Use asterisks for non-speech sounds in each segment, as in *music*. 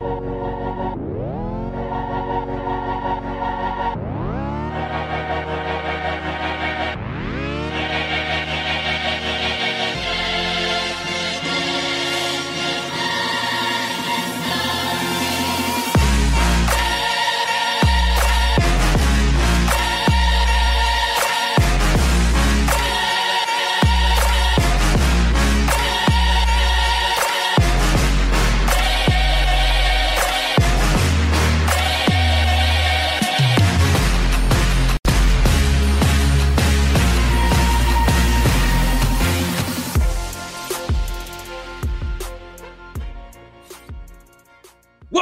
you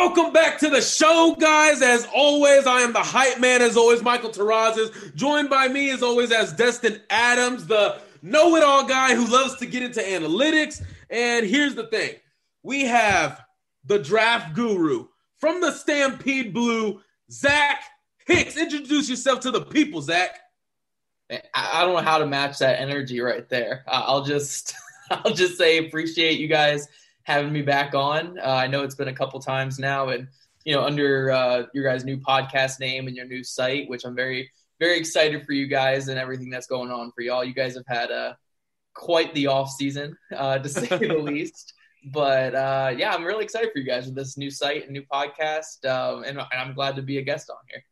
Welcome back to the show, guys. As always, I am the hype man, as always, Michael Terrazas. Joined by me, as always, as Destin Adams, the know it all guy who loves to get into analytics. And here's the thing we have the draft guru from the Stampede Blue, Zach Hicks. Introduce yourself to the people, Zach. I don't know how to match that energy right there. I'll just, *laughs* I'll just say appreciate you guys having me back on. Uh, I know it's been a couple times now, and you know, under uh, your guys' new podcast name and your new site, which I'm very, very excited for you guys and everything that's going on for y'all. You guys have had uh, quite the off season, uh, *laughs* to say the least. But uh, yeah, I'm really excited for you guys with this new site and new podcast, um, and, and I'm glad to be a guest on here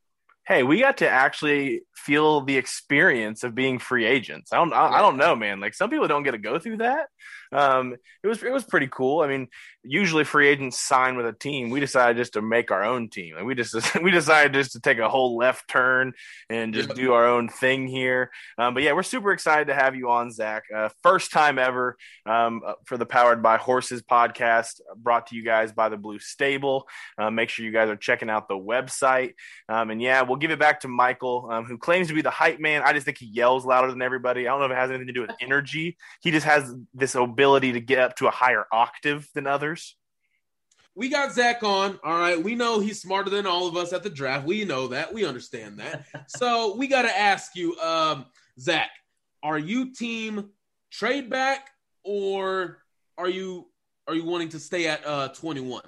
hey, we got to actually feel the experience of being free agents. I don't, I, I, don't know, man. Like some people don't get to go through that um, it was it was pretty cool. I mean, usually free agents sign with a team. We decided just to make our own team, and we just *laughs* we decided just to take a whole left turn and just do our own thing here. Um, but yeah, we're super excited to have you on, Zach. Uh, first time ever um, uh, for the Powered by Horses podcast, brought to you guys by the Blue Stable. Uh, make sure you guys are checking out the website. Um, and yeah, we'll give it back to Michael, um, who claims to be the hype man. I just think he yells louder than everybody. I don't know if it has anything to do with energy. He just has this ability to get up to a higher octave than others? We got Zach on. All right. We know he's smarter than all of us at the draft. We know that. We understand that. *laughs* so we got to ask you, um, Zach, are you team trade back or are you are you wanting to stay at uh 21?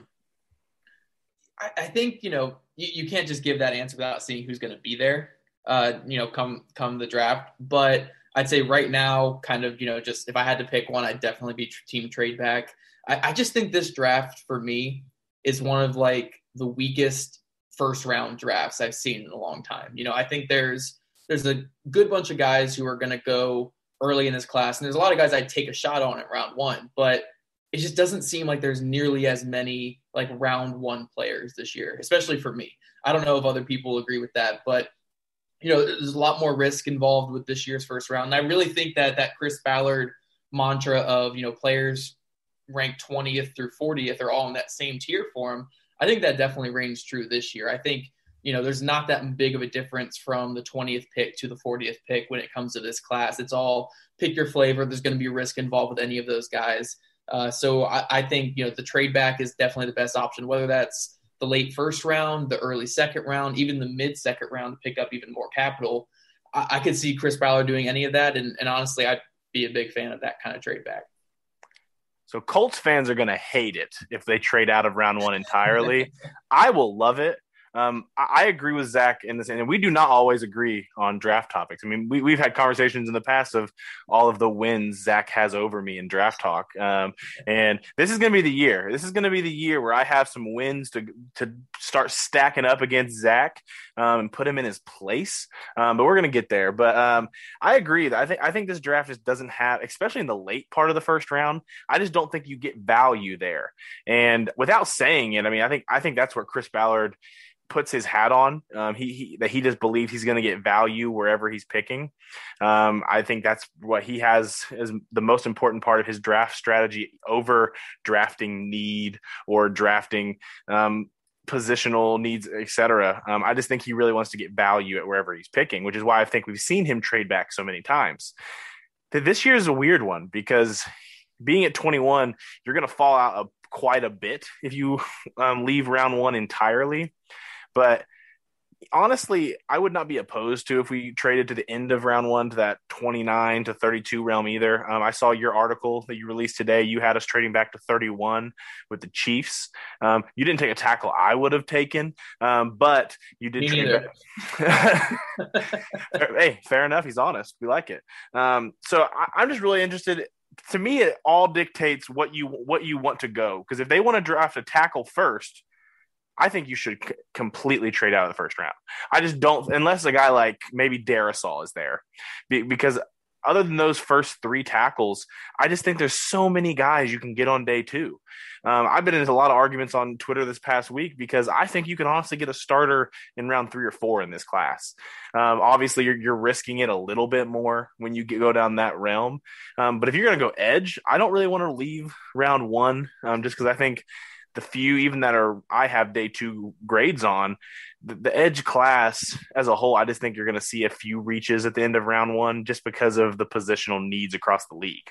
I, I think, you know, you, you can't just give that answer without seeing who's going to be there, uh, you know, come come the draft. But I'd say right now, kind of, you know, just if I had to pick one, I'd definitely be team trade back. I, I just think this draft for me is one of like the weakest first round drafts I've seen in a long time. You know, I think there's there's a good bunch of guys who are going to go early in this class, and there's a lot of guys I'd take a shot on at round one, but it just doesn't seem like there's nearly as many like round one players this year, especially for me. I don't know if other people agree with that, but you know, there's a lot more risk involved with this year's first round. And I really think that that Chris Ballard mantra of, you know, players ranked 20th through 40th are all in that same tier for him. I think that definitely reigns true this year. I think, you know, there's not that big of a difference from the 20th pick to the 40th pick when it comes to this class. It's all pick your flavor. There's going to be risk involved with any of those guys. Uh, so I, I think, you know, the trade back is definitely the best option, whether that's the late first round, the early second round, even the mid second round to pick up even more capital. I, I could see Chris Ballard doing any of that, and, and honestly, I'd be a big fan of that kind of trade back. So Colts fans are going to hate it if they trade out of round one entirely. I will love it um, I, agree with Zach in this, and we do not always agree on draft topics. I mean, we, we've had conversations in the past of all of the wins Zach has over me in draft talk, um, and this is going to be the year. This is going to be the year where I have some wins to to start stacking up against Zach um, and put him in his place. Um, but we're going to get there. But um, I agree. I think I think this draft just doesn't have, especially in the late part of the first round. I just don't think you get value there. And without saying it, I mean, I think I think that's where Chris Ballard puts his hat on. Um, he, he, that he just believes he's going to get value wherever he's picking. Um, I think that's what he has as the most important part of his draft strategy over drafting need or drafting um, positional needs, etc. Um, I just think he really wants to get value at wherever he's picking, which is why I think we've seen him trade back so many times. This year is a weird one because being at 21, you're going to fall out a, quite a bit if you um, leave round one entirely. But honestly, I would not be opposed to if we traded to the end of round one to that 29 to 32 realm either. Um, I saw your article that you released today. You had us trading back to 31 with the Chiefs. Um, you didn't take a tackle I would have taken, um, but you did. trade back. *laughs* hey, fair enough. He's honest. We like it. Um, so I, I'm just really interested to me it all dictates what you what you want to go because if they want to draft a tackle first I think you should c- completely trade out of the first round. I just don't, unless a guy like maybe Darrisaw is there, Be- because other than those first three tackles, I just think there's so many guys you can get on day two. Um, I've been into a lot of arguments on Twitter this past week because I think you can honestly get a starter in round three or four in this class. Um, obviously, you're, you're, risking it a little bit more when you get, go down that realm. Um, but if you're going to go edge, I don't really want to leave round one um, just because I think the few even that are I have day two grades on, the, the edge class as a whole, I just think you're going to see a few reaches at the end of round one just because of the positional needs across the league.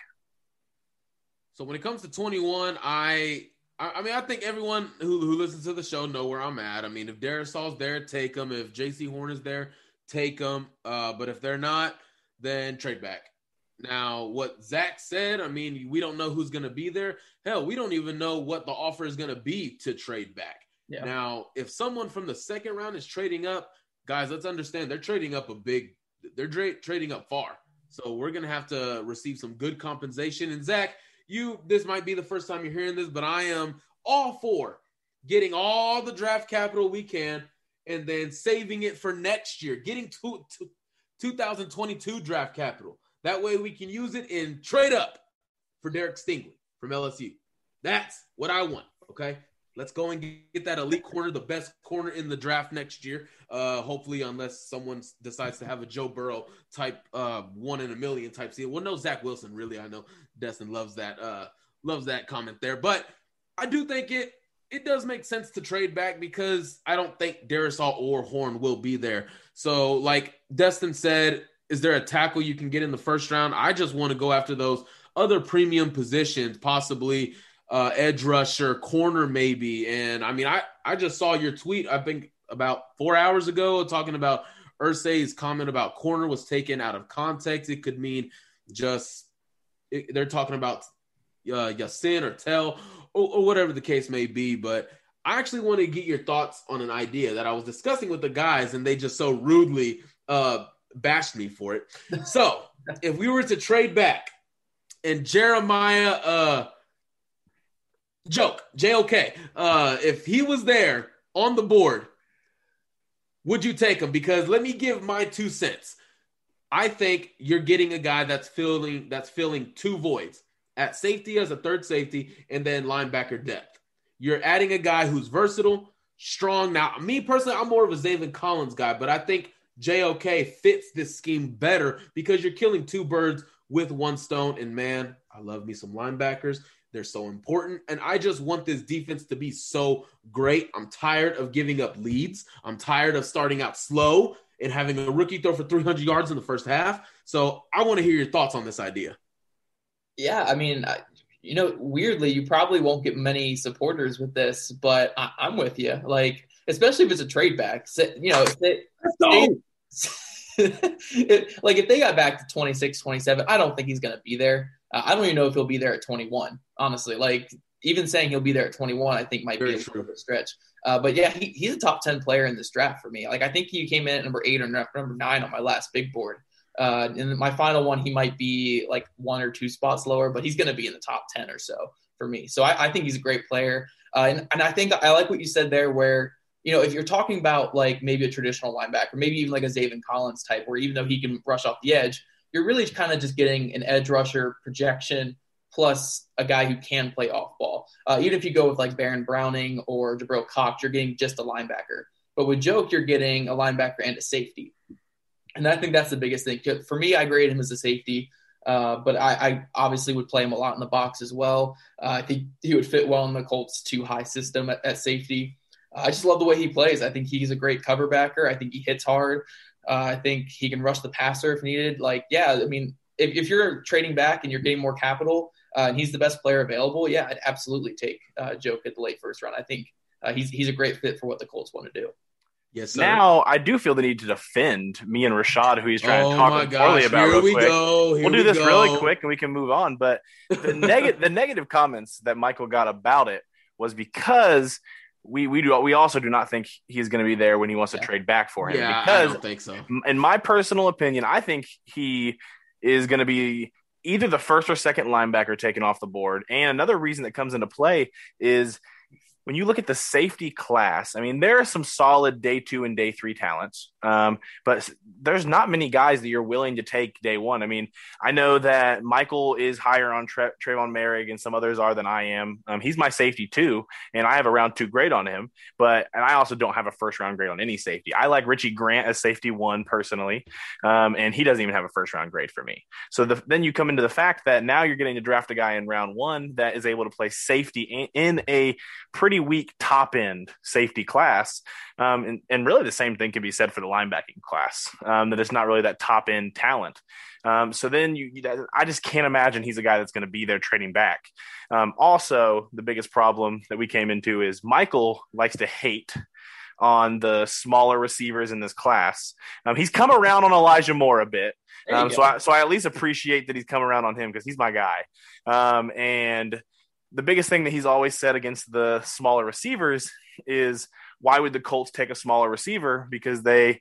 So when it comes to 21, I I, mean, I think everyone who, who listens to the show know where I'm at. I mean, if Darrisaw's there, take them. If Jaycee Horn is there, take them. Uh, but if they're not, then trade back. Now, what Zach said, I mean, we don't know who's going to be there. Hell, we don't even know what the offer is going to be to trade back. Yeah. Now, if someone from the second round is trading up, guys, let's understand they're trading up a big, they're tra- trading up far. So we're going to have to receive some good compensation. And Zach, you, this might be the first time you're hearing this, but I am all for getting all the draft capital we can and then saving it for next year, getting to, to 2022 draft capital. That way we can use it in trade up for Derek Stingley from LSU. That's what I want. Okay. Let's go and get that elite corner, the best corner in the draft next year. Uh, hopefully, unless someone decides to have a Joe Burrow type, uh, one in a million type deal. Well, no, Zach Wilson. Really, I know Destin loves that. Uh, loves that comment there. But I do think it it does make sense to trade back because I don't think Darrisaw or Horn will be there. So, like Destin said, is there a tackle you can get in the first round? I just want to go after those other premium positions, possibly uh, edge rusher, corner, maybe. And I mean, I I just saw your tweet. I think about four hours ago talking about Irsay's comment about corner was taken out of context. It could mean just it, they're talking about uh, Ya-Sin or Tell or, or whatever the case may be. But I actually want to get your thoughts on an idea that I was discussing with the guys, and they just so rudely uh, bashed me for it. So if we were to trade back and Jeremiah uh joke, JOK, uh, if he was there on the board, would you take him? Because let me give my two cents. I think you're getting a guy that's filling that's filling two voids at safety as a third safety and then linebacker depth. You're adding a guy who's versatile, strong. Now, me personally, I'm more of a Zaven Collins guy, but I think JOK fits this scheme better because you're killing two birds with one stone. And man, I love me some linebackers. They're so important. And I just want this defense to be so great. I'm tired of giving up leads. I'm tired of starting out slow and having a rookie throw for 300 yards in the first half. So I want to hear your thoughts on this idea. Yeah, I mean, you know, weirdly, you probably won't get many supporters with this, but I- am with you. Like, especially if it's a trade back. You know, they, *laughs* it, like if they got back to 26, 27, I don't think he's going to be there. Uh, I don't even know if he'll be there at 21, honestly. Like even saying he'll be there at 21, I think might Very be a true. stretch. Uh, but yeah, he, he's a top 10 player in this draft for me. Like I think he came in at number eight or number nine on my last big board. Uh, in my final one, he might be like one or two spots lower, but he's going to be in the top 10 or so for me. So I, I think he's a great player. Uh, and, and I think I like what you said there, where you know, if you're talking about like maybe a traditional linebacker, maybe even like a Zaven Collins type, where even though he can rush off the edge, you're really kind of just getting an edge rusher projection plus a guy who can play off ball. Uh, even if you go with like Baron Browning or Jabril Cox, you're getting just a linebacker. But with Joke, you're getting a linebacker and a safety. And I think that's the biggest thing. For me, I grade him as a safety. Uh, but I, I, obviously would play him a lot in the box as well. Uh, I think he would fit well in the Colts two high system at, at safety. Uh, I just love the way he plays. I think he's a great cover backer. I think he hits hard. Uh, I think he can rush the passer if needed. Like, yeah, I mean, if, if you're trading back and you're getting more capital uh, and he's the best player available, yeah, I'd absolutely take Joke at the late first round. I think he's he's a great fit for what the Colts want to do. Yes, sir. Now I do feel the need to defend me and Rashad, who he's trying oh to talk poorly about. Here real we quick. go. Here we'll do we this go. really quick and we can move on. But the *laughs* negative the negative comments that Michael got about it was because we we do we also do not think he's going to be there when he wants to trade back for him. Yeah, I because don't think so. in my personal opinion, I think he is going to be either the first or second linebacker taken off the board. And another reason that comes into play is when you look at the safety class, I mean, there are some solid day two and day three talents, um, but there's not many guys that you're willing to take day one. I mean, I know that Michael is higher on Tra- Trevon Moehrig and some others are than I am. Um, he's my safety too, and I have a round two grade on him, but and I also don't have a first round grade on any safety. I like Richie Grant as safety one personally, um, and he doesn't even have a first round grade for me. So the, then you come into the fact that now you're getting to draft a guy in round one that is able to play safety in, in a pretty weak top end safety class. Um, and, and really the same thing can be said for the linebacking class, um, that it's not really that top end talent. Um, so then you, you, I just can't imagine he's a guy that's going to be there trading back. Um, also, the biggest problem that we came into is Michael likes to hate on the smaller receivers in this class. Um, he's come around on Elijah Moore a bit. Um, so I so I at least appreciate that he's come around on him because he's my guy. Um, and the biggest thing that he's always said against the smaller receivers is why would the Colts take a smaller receiver because they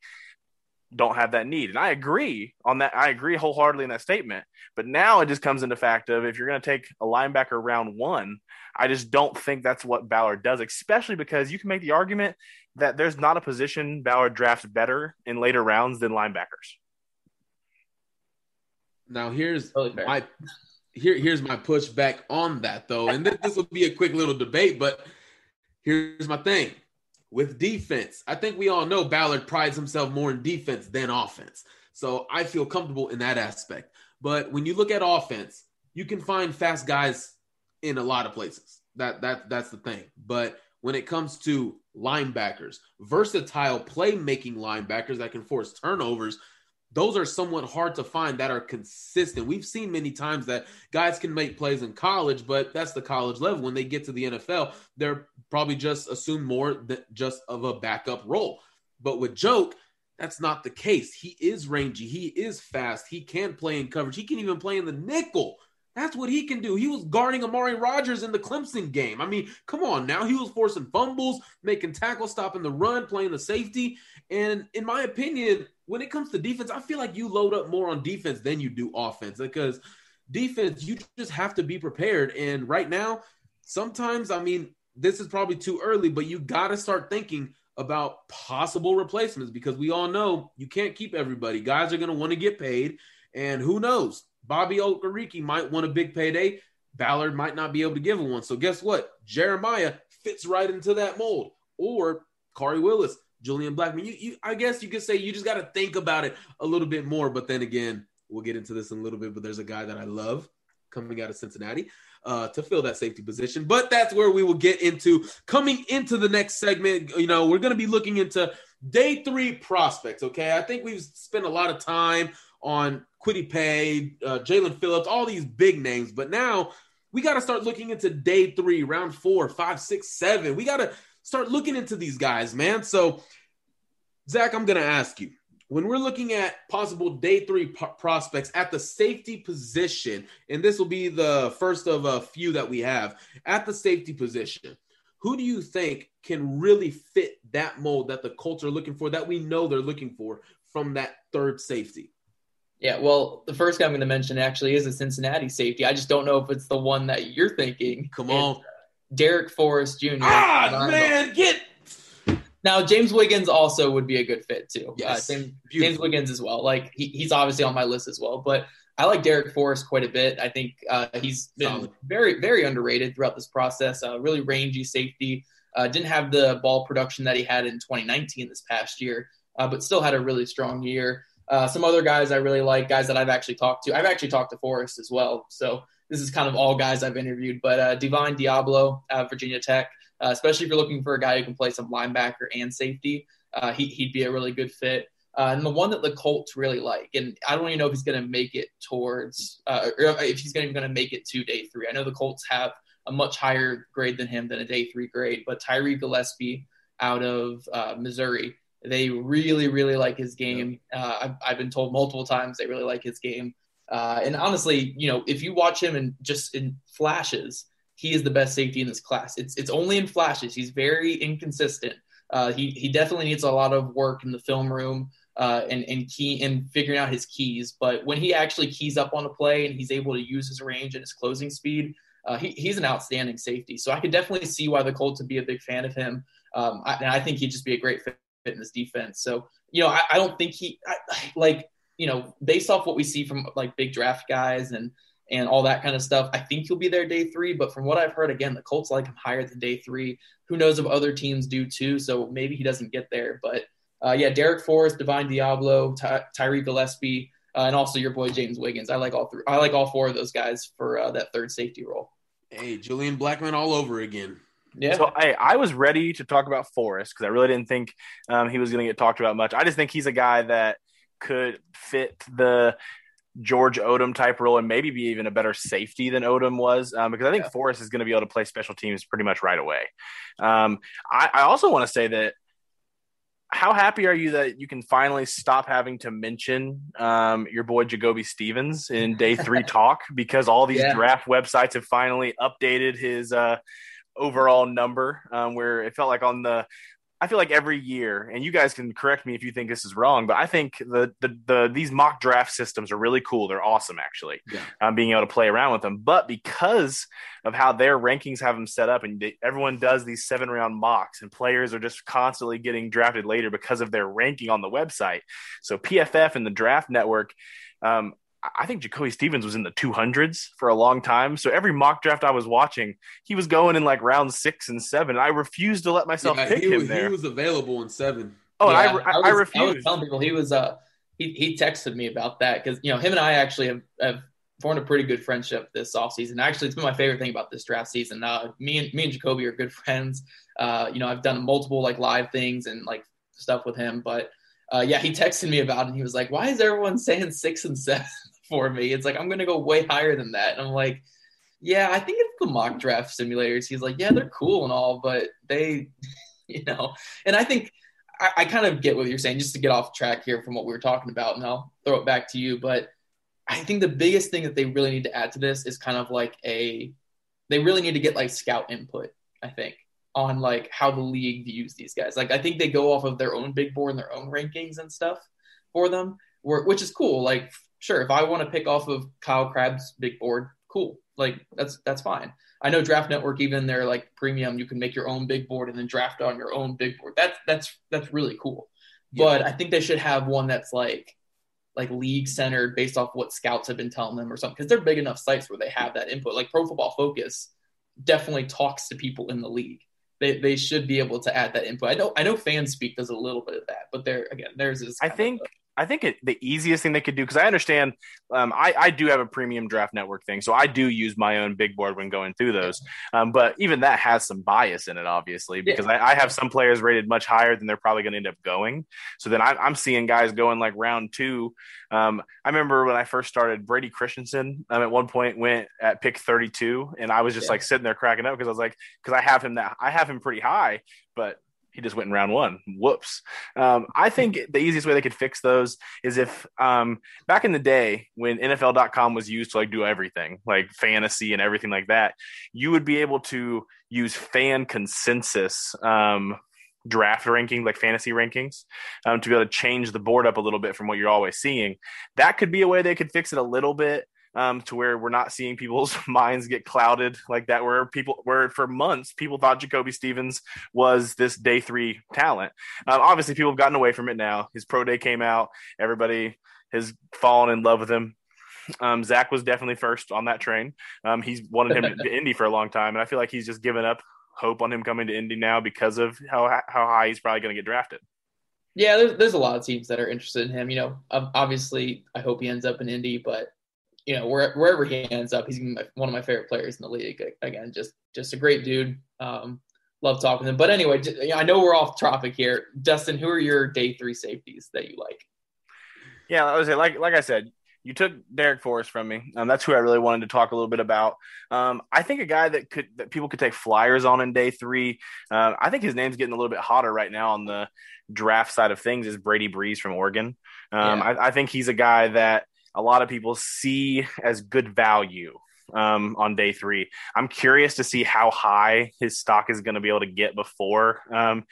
don't have that need. And I agree on that. I agree wholeheartedly in that statement. But now it just comes into fact of if you're going to take a linebacker round one, I just don't think that's what Ballard does, especially because you can make the argument that there's not a position Ballard drafts better in later rounds than linebackers. Now here's Totally my here here's my pushback on that though, and this, this will be a quick little debate. But here's my thing with defense. I think we all know Ballard prides himself more in defense than offense, so I feel comfortable in that aspect. But when you look at offense, you can find fast guys in a lot of places. That that that's the thing. But when it comes to linebackers, versatile playmaking linebackers that can force turnovers, those are somewhat hard to find that are consistent. We've seen many times that guys can make plays in college, but that's the college level. When they get to the NFL, they're probably just assumed more than just of a backup role. But with Joke, that's not the case. He is rangy. He is fast. He can play in coverage. He can even play in the nickel. That's what he can do. He was guarding Amari Rodgers in the Clemson game. I mean, come on now. He was forcing fumbles, making tackles, stopping the run, playing the safety. And in my opinion, when it comes to defense, I feel like you load up more on defense than you do offense because defense, you just have to be prepared. And right now, sometimes, I mean, this is probably too early, but you got to start thinking about possible replacements because we all know you can't keep everybody. Guys are going to want to get paid. And who knows? Bobby Okereke might want a big payday. Ballard might not be able to give him one. So guess what? Jeremiah fits right into that mold. Or Khari Willis, Julian Blackmon. You, you I guess you could say you just got to think about it a little bit more. But then again, we'll get into this in a little bit. But there's a guy that I love coming out of Cincinnati uh, to fill that safety position. But that's where we will get into coming into the next segment. You know, we're going to be looking into day three prospects. Okay, I think we've spent a lot of time on Kwity Paye, uh, Jaelan Phillips, all these big names. But now we got to start looking into day three, round four, five, six, seven. We got to start looking into these guys, man. So, Zach, I'm going to ask you when we're looking at possible day three p- prospects at the safety position, and this will be the first of a few that we have at the safety position. Who do you think can really fit that mold that the Colts are looking for, that we know they're looking for from that third safety? Yeah, well, the first guy I'm going to mention actually is a Cincinnati safety. I just don't know if it's the one that you're thinking. Come on. Darrick Forrest Jr. Ah, man, get. Now, James Wiggins also would be a good fit too. Yes. Uh, same, James Wiggins as well. Like he, he's obviously on my list as well, but I like Darrick Forrest quite a bit. I think uh, he's been Solid. very, very underrated throughout this process. Uh, really rangy safety. Uh, didn't have the ball production that he had in 2019 this past year, uh, but still had a really strong year. Uh, some other guys I really like, guys that I've actually talked to. I've actually talked to Forrest as well. So this is kind of all guys I've interviewed. But uh, Divine Deablo at Virginia Tech, uh, especially if you're looking for a guy who can play some linebacker and safety, uh, he, he'd be a really good fit. Uh, and the one that the Colts really like, and I don't even know if he's going to make it towards, uh, or if he's even going to make it to day three. I know the Colts have a much higher grade than him than a day three grade, but Tyree Gillespie out of uh, Missouri, they really, really like his game. Uh, I've, I've, been told multiple times they really like his game. Uh, and honestly, you know, if you watch him and just in flashes, he is the best safety in this class. It's it's only in flashes. He's very inconsistent. Uh, he he definitely needs a lot of work in the film room uh, and and key and figuring out his keys. But when he actually keys up on a play and he's able to use his range and his closing speed, uh, he, he's an outstanding safety. So I could definitely see why the Colts would be a big fan of him. Um, I, and I think he'd just be a great fit in this defense. So you know, I, I don't think he I, like you know based off what we see from like big draft guys and and all that kind of stuff. I think he'll be there day three, but from what I've heard, again, the Colts like him higher than day three. Who knows if other teams do too? So maybe he doesn't get there. But uh, yeah, Darrick Forrest, Divine Deablo, Ty- Tyree Gillespie, uh, and also your boy James Wiggins. I like all three. I like all four of those guys for uh, that third safety role. Hey, Julian Blackmon all over again. Yeah. So I, I was ready to talk about Forrest because I really didn't think um, he was going to get talked about much. I just think he's a guy that could fit the George Odum type role and maybe be even a better safety than Odum was um, because I think yeah. Forrest is going to be able to play special teams pretty much right away. Um, I, I also want to say that how happy are you that you can finally stop having to mention um, your boy Jacoby Stevens in day three *laughs* talk because all these yeah. draft websites have finally updated his uh, overall number um, where it felt like on the I feel like every year, and you guys can correct me if you think this is wrong, but I think the the, the these mock draft systems are really cool. They're awesome, actually. Yeah. Um, being able to play around with them, but because of how their rankings have them set up, and they, everyone does these seven round mocks, and players are just constantly getting drafted later because of their ranking on the website. So PFF and the Draft Network um, I think Jacoby Stevens was in the 200s for a long time. So every mock draft I was watching, he was going in like round six and seven. I refused to let myself yeah, pick him was, there. He was available in seven. Oh, yeah, I, I, I, was, I refused. I was telling people he was. Uh, he he texted me about that because you know him and I actually have, have formed a pretty good friendship this offseason. Actually, it's been my favorite thing about this draft season. Uh, me and me and Jacoby are good *laughs* friends. Uh, you know, I've done multiple like live things and like stuff with him, but. Uh, yeah, he texted me about it. And he was like, "Why is everyone saying six and seven? *laughs* for me. It's like I'm gonna go way higher than that. And I'm like, yeah, I think it's the mock draft simulators. He's like, yeah, they're cool and all, but they, *laughs* you know, and I think I, I kind of get what you're saying. Just to get off track here from what we were talking about, and I'll throw it back to you. But I think the biggest thing that they really need to add to this is kind of like a, they really need to get like scout input. I think on like how the league views these guys. Like I think they go off of their own big board and their own rankings and stuff for them, which is cool. Like sure, if I want to pick off of Kyle Crabbs' big board, cool. Like that's that's fine. I know Draft Network even their like premium, you can make your own big board and then draft on your own big board. That's that's that's really cool. Yeah. But I think they should have one that's like like league centered based off what scouts have been telling them or something because they're big enough sites where they have that input. Like Pro Football Focus definitely talks to people in the league. They, they should be able to add that input. I know I know FanSpeak does a little bit of that, but there again, theirs is. I think I think it, the easiest thing they could do because I understand um, I, I do have a premium draft network thing, so I do use my own big board when going through those. Um, but even that has some bias in it, obviously, because yeah. I, I, have some players rated much higher than they're probably going to end up going. So then I, am seeing guys going like round two. Um, I remember when I first started, Brady Christensen um, at one point went at pick 32, and I was just yeah. like sitting there cracking up because I was like, because I have him that I have him pretty high, but he just went in round one. Whoops. Um, I think *laughs* the easiest way they could fix those is if um, back in the day when NFL.com was used to like do everything, like fantasy and everything like that, you would be able to use fan consensus um, draft ranking, like fantasy rankings, um, to be able to change the board up a little bit from what you're always seeing. That could be a way they could fix it a little bit um, to where we're not seeing people's *laughs* minds get clouded like that. Where people, where for months people thought Jacoby Stevens was this day three talent. Um, obviously, people have gotten away from it now. His pro day came out. Everybody has fallen in love with him. Um, Zach was definitely first on that train. Um, he's wanted him to *laughs* Indy for a long time, and I feel like he's just given up hope on him coming to Indy now because of how how high he's probably going to get drafted. Yeah, there's there's a lot of teams that are interested in him. You know, obviously, I hope he ends up in Indy, but you know, where, wherever he ends up, he's one of my favorite players in the league. Again, just just a great dude. Um, love talking to him. But anyway, I know we're off topic here. Destin, who are your day three safeties that you like? Yeah, I was like like I said, you took Darrick Forrest from me. Um, that's who I really wanted to talk a little bit about. Um, I think a guy that could that people could take flyers on in day three. Uh, I think his name's getting a little bit hotter right now on the draft side of things. Is Brady Breeze from Oregon? Um, yeah. I, I, think he's a guy that a lot of people see as good value um, on day three. I'm curious to see how high his stock is going to be able to get before um,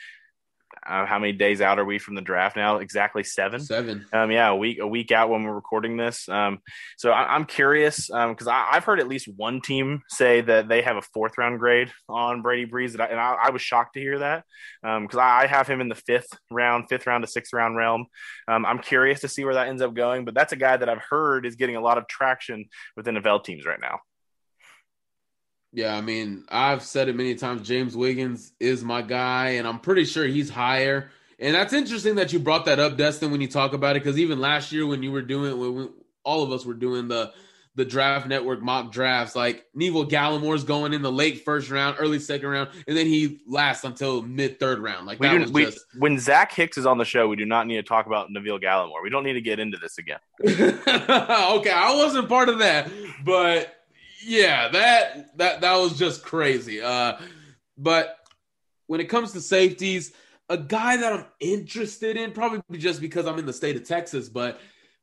uh, how many days out are we from the draft now? Exactly seven. Seven. Um, yeah, a week a week out when we're recording this. Um, so I, am curious because um, I've heard at least one team say that they have a fourth round grade on Brady Breeze, and I, and I, I was shocked to hear that because um, I, I, have him in the fifth round, fifth round to sixth round realm. Um, I'm curious to see where that ends up going, but that's a guy that I've heard is getting a lot of traction with NFL teams right now. Yeah, I mean, I've said it many times. James Wiggins is my guy, and I'm pretty sure he's higher. And that's interesting that you brought that up, Destin, when you talk about it, because even last year when you were doing, when we, all of us were doing the the draft network mock drafts, like Neville Gallimore's going in the late first round, early second round, and then he lasts until mid third round. Like we do, we, just... when Zach Hicks is on the show, we do not need to talk about Neville Gallimore. We don't need to get into this again. *laughs* okay, I wasn't part of that, but yeah, that that that was just crazy. Uh, but when it comes to safeties, a guy that I'm interested in, probably just because I'm in the state of Texas, but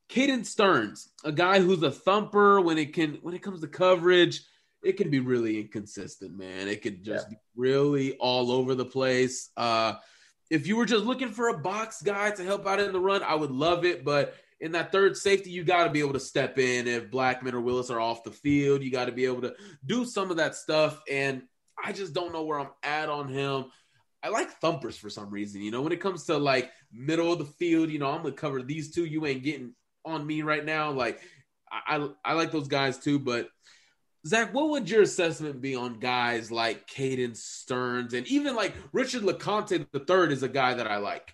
Caden Sterns, a guy who's a thumper when it can when it comes to coverage, it can be really inconsistent, man. It could just yeah. be really all over the place. Uh, if you were just looking for a box guy to help out in the run, I would love it, but in that third safety, you got to be able to step in if Blackmon or Willis are off the field. You got to be able to do some of that stuff. And I just don't know where I'm at on him. I like thumpers for some reason. You know, when it comes to like middle of the field, you know, I'm gonna cover these two. You ain't getting on me right now. Like, I I, I like those guys too. But Zach, what would your assessment be on guys like Caden Sterns and even like Richard LeCounte the third is a guy that I like.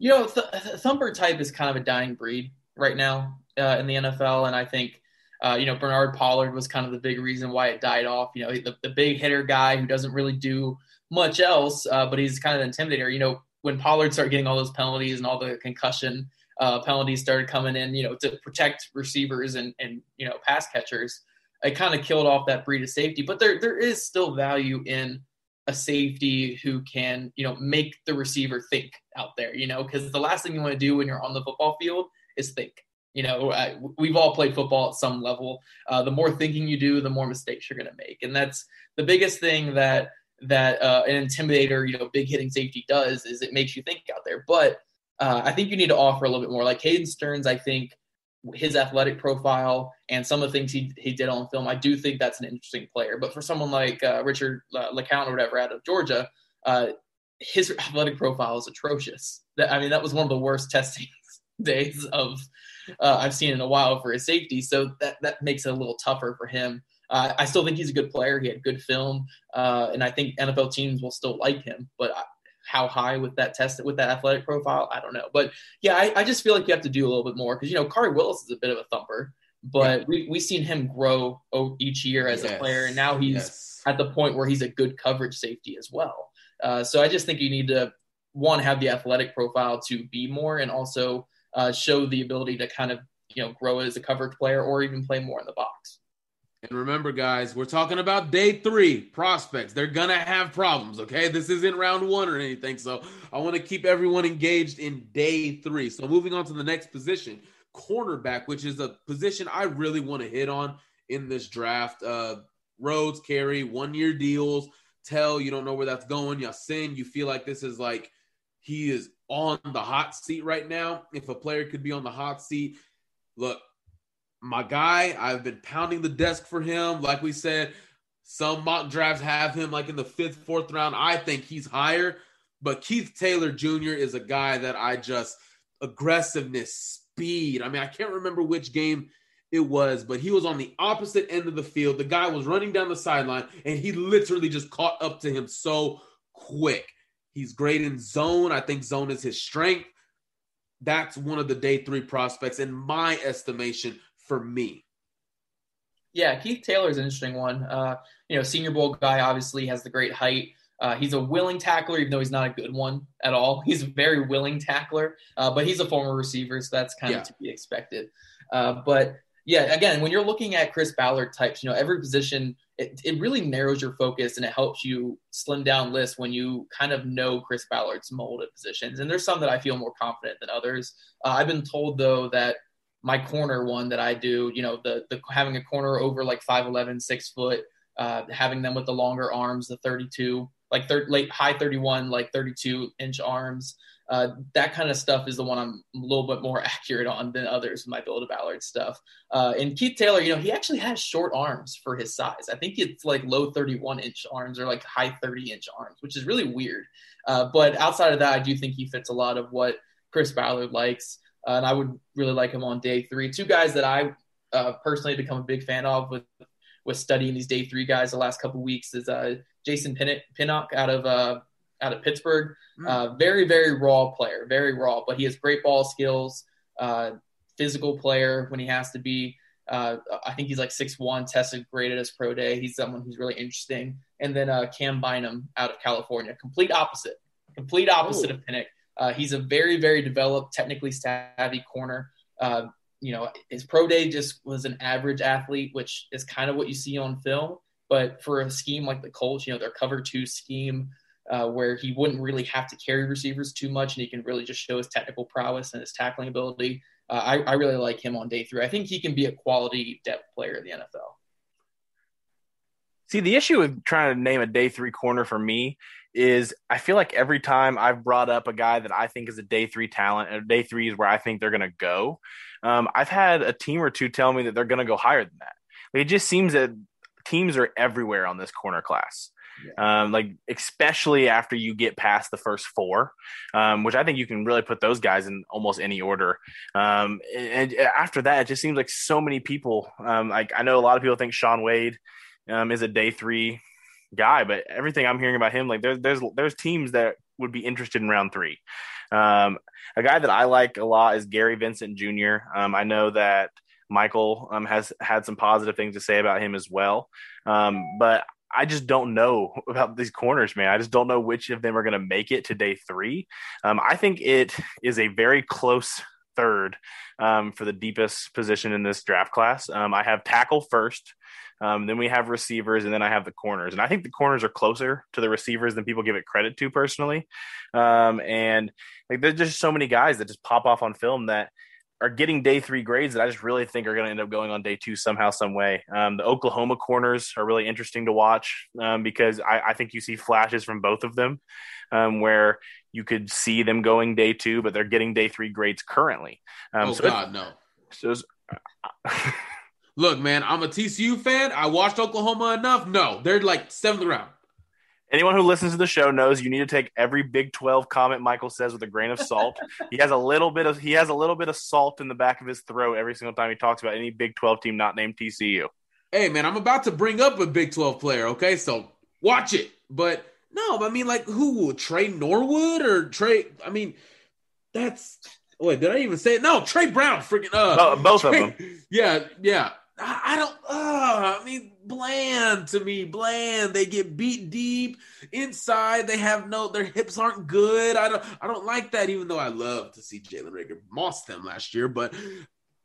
You know, th- thumper type is kind of a dying breed right now uh, in the NFL, and I think uh, you know Bernard Pollard was kind of the big reason why it died off. You know, the, the big hitter guy who doesn't really do much else, uh, but he's kind of an intimidator. You know, when Pollard started getting all those penalties and all the concussion uh, penalties started coming in, you know, to protect receivers and and you know pass catchers, it kind of killed off that breed of safety. But there there is still value in a safety who can, you know, make the receiver think out there, you know, because the last thing you want to do when you're on the football field is think. You know, I, we've all played football at some level. Uh, the more thinking you do, the more mistakes you're going to make, and that's the biggest thing that that uh, an intimidator, you know, big hitting safety does is it makes you think out there. But uh, I think you need to offer a little bit more. Like Caden Sterns, I think his athletic profile and some of the things he, he did on film, I do think that's an interesting player. But for someone like uh, Richard uh, LeCounte or whatever out of Georgia, uh, his athletic profile is atrocious. That, I mean, that was one of the worst *laughs* testing days of uh, I've seen in a while for his safety. So that that makes it a little tougher for him. Uh, I still think he's a good player. He had good film, uh, and I think NFL teams will still like him. But how high with that test with that athletic profile, I don't know. But yeah, I, I just feel like you have to do a little bit more because you know Khari Willis is a bit of a thumper, but yeah. we we've seen him grow each year as yes. a player, and now he's yes. at the point where he's a good coverage safety as well. Uh, so I just think you need to one have the athletic profile to be more, and also uh, show the ability to kind of you know grow as a coverage player or even play more in the box. And remember, guys, we're talking about day three prospects. They're going to have problems, okay? This isn't round one or anything. So I want to keep everyone engaged in day three. So moving on to the next position, cornerback, which is a position I really want to hit on in this draft. Uh, Rhodes, Carrie, one year deals. Tell you don't know where that's going. Ya-Sin, you feel like this is like he is on the hot seat right now. If a player could be on the hot seat, look, my guy. I've been pounding the desk for him. Like we said, some mock drafts have him like in the fifth, fourth round. I think he's higher, but Keith Taylor Jr. is a guy that I just aggressiveness, speed. I mean, I can't remember which game It was, but he was on the opposite end of the field. The guy was running down the sideline, and he literally just caught up to him so quick. He's great in zone. I think zone is his strength. That's one of the day three prospects in my estimation for me. Yeah, Keith Taylor is an interesting one. Uh, you know, Senior Bowl guy obviously has the great height. Uh, he's a willing tackler, even though he's not a good one at all. *laughs* He's a very willing tackler, uh, but he's a former receiver, so that's kind yeah. of to be expected. Uh, but yeah, again, when you're looking at Chris Ballard types, you know, every position, it, it really narrows your focus and it helps you slim down lists when you kind of know Chris Ballard's mold positions. And there's some that I feel more confident than others. Uh, I've been told, though, that my corner one that I do, you know, the, the having a corner over like 5'11, six foot, uh, having them with the longer arms, the 32, like thir- late high 31, like 32 inch arms. Uh, that kind of stuff is the one I'm a little bit more *laughs* accurate on than others with my Build a Ballard stuff. Uh, and Keith Taylor, you know, he actually has short arms for his size. I think it's like low 31 inch arms or like high 30 inch arms, which is really weird. Uh, but outside of that, I do think he fits a lot of what Chris Ballard likes. Uh, and I would really like him on day three. Two guys that I uh, personally become a big fan of with with studying these day three guys the last couple weeks is uh, Jason Pinnock out of uh, out of Pittsburgh. Mm. Uh, very very raw player, very raw, but he has great ball skills. Uh, physical player when he has to be. Uh, I think he's like six one, tested great at his pro day. He's someone who's really interesting. And then uh, Cam Bynum out of California, complete opposite, complete opposite Ooh. of Pinnock. Uh, he's a very very developed, technically savvy corner. Uh, you know, his pro day just was an average athlete, which is kind of what you see on film. But for a scheme like the Colts, you know, their cover two scheme, uh, where he wouldn't really have to carry receivers too much and he can really just show his technical prowess and his tackling ability. Uh, I, I, really like him on day three. I think he can be a quality depth player in the NFL. See, the issue with trying to name a day three corner for me is I feel like every time I've brought up a guy that I think is a day three talent, and day three is where I think they're going to go, um, I've had a team or two tell me that they're going to go higher than that. It just seems that teams are everywhere on this corner class. Yeah. Um, like especially after you get past the first four, um, which I think you can really put those guys in almost any order. Um, and, and, after that, it just seems like so many people. Um, like I know a lot of people think Shaun Wade um, is a day three guy, but everything I'm hearing about him, like there's there's there's teams that would be interested in round three. Um, a guy that I like a lot is Kary Vincent Jr. Um, I know that Michael um, has had some positive things to say about him as well, um, but I just don't know *laughs* about these corners, man. I just don't know which of them are going to make it to day three. Um, I think it is a very close third um, for the deepest position in this draft class. Um, I have tackle first, um, then we have receivers, and then I have the corners. And I think the corners are closer to the receivers than people give it credit to personally. Um, and like there's just so many guys that just pop off on film that are getting day three grades that I just really think are going to end up going on day two somehow, some way. Um, the Oklahoma corners are really interesting to watch um, because I, I, think you see flashes from both of them um, where you could see them going day two, but they're getting day three grades currently. Um, oh so God, no. So Look, man, I'm a TCU fan. I watched Oklahoma enough. No, they're like seventh round. Anyone who listens to the show knows you need to take every Big 12 comment Michael says with a grain of salt. he has a little bit of he has a little bit of salt in the back of his throat every single time he talks about any Big 12 team not named TCU. Hey man, I'm about to bring up a Big 12 player, okay? So watch it. But no, I mean like who will Tre Norwood or Trey I mean that's wait, did I even say it? No, Tre Brown, freaking uh both Trey, of them. *laughs* Yeah, yeah. I, don't. Uh, I mean, bland to me. Bland. They get beat deep inside. They have no. Their hips aren't good. I don't. I don't like that. Even though I love to see Jalen Reagor moss them last year, but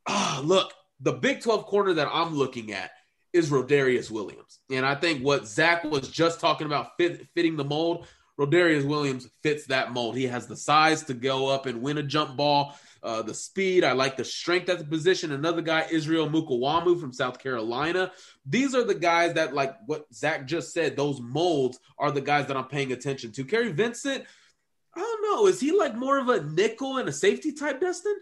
uh, look, the Big Twelve corner that I'm looking at is Rodarius Williams, and I think what Zach was just talking about fit, fitting the mold. Rodarius Williams fits that mold. He has the size to go up and win a jump ball uh, the speed. I like the strength at the position. Another guy, Israel Mukuamu from South Carolina. These are the guys that, like what Zach just said, those molds are the guys that I'm paying attention to. Kary Vincent, I don't know. Is he like more of a nickel and a safety type, Destin?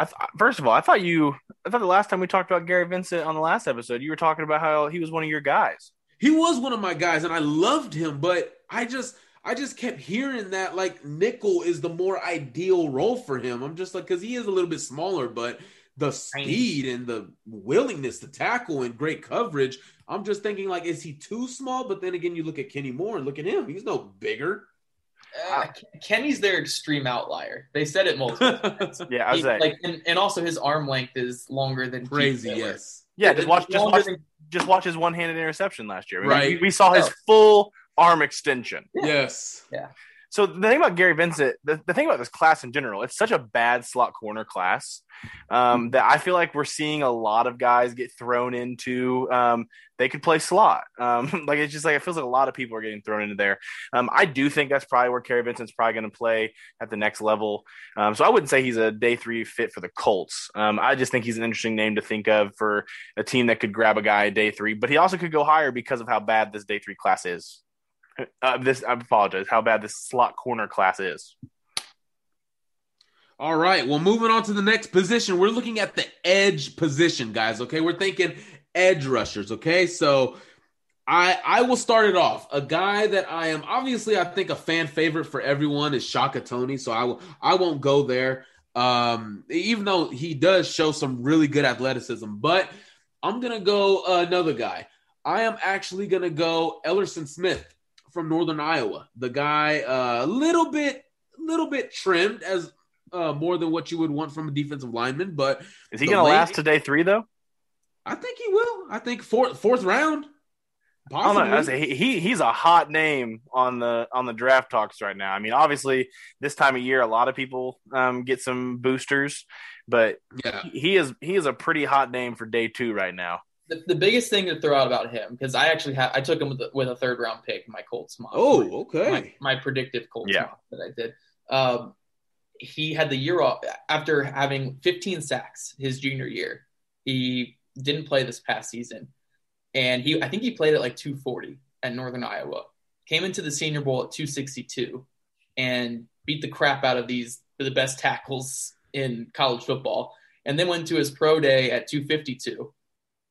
Th- first of all, I thought you. I thought the last time we talked about Kary Vincent on the last episode, you were talking about how he was one of your guys. He was one of my guys, and I loved him, but I just I just kept hearing that like nickel is the more ideal role for him. I'm just like, because he is a little bit smaller, but the speed and the willingness to tackle and great coverage. I'm just thinking like, is he too small? But then again, you look at Kenny Moore and look at him; he's no bigger. Uh, Kenny's their extreme outlier. They said it multiple *laughs* times. yeah, I was He- like, like, and, and also his arm length is longer than Crazy, Miller. yes. yeah, Yeah, just watch, just watch, than- just watch his one-handed interception last year. I mean, Right. we, we saw his Oh. full arm extension. Yes. Yeah. So the thing about Kary Vincent, the, the thing about this class in general, it's such a bad slot corner class um, that I feel like we're seeing a lot of guys get thrown into. Um, they could play slot. Um, *laughs* like it's just like it feels like a lot of people are getting thrown into there. Um, I do think that's probably where Kary Vincent's probably going to play at the next level. Um, so I wouldn't say he's a day three fit for the Colts. Um, I just think he's an interesting name to think of for a team that could grab a guy at day three, but he also could go higher because of how bad this day three class is. Uh, this I apologize. How bad this slot corner class is. All right. Well, moving on to the next position, we're looking at the edge position, guys. Okay, we're thinking edge rushers. Okay, so I I will start it off. A guy that I am obviously I think a fan favorite for everyone is Shaka Toney. So I will I won't go there. Um, even though he does show some really good athleticism, but I'm gonna go another guy. I am actually gonna go Elerson Smith from Northern Iowa. The guy uh, a little bit little bit trimmed as uh, more than what you would want from a defensive lineman, but Is he going to last to day three though? I think he will. I think fourth fourth round. I don't know. He, he he's a hot name on the on the draft talks right now. I mean, obviously this time of year, a lot of people um, get some boosters, but yeah. he- he is he is a pretty hot name for day two right now. The, the biggest thing to throw out about him because I actually have I took him with, a- with a third round pick in my Colts mock. Oh, okay. my, my predictive Colts Yeah. mock that I did. Um, he had the year off after having 15 sacks his junior year. He didn't play this past season, and he I think he played at like 240 at Northern Iowa. Came into the Senior Bowl at 262 and beat the crap out of these the best tackles in college football, and then went to his pro day at 252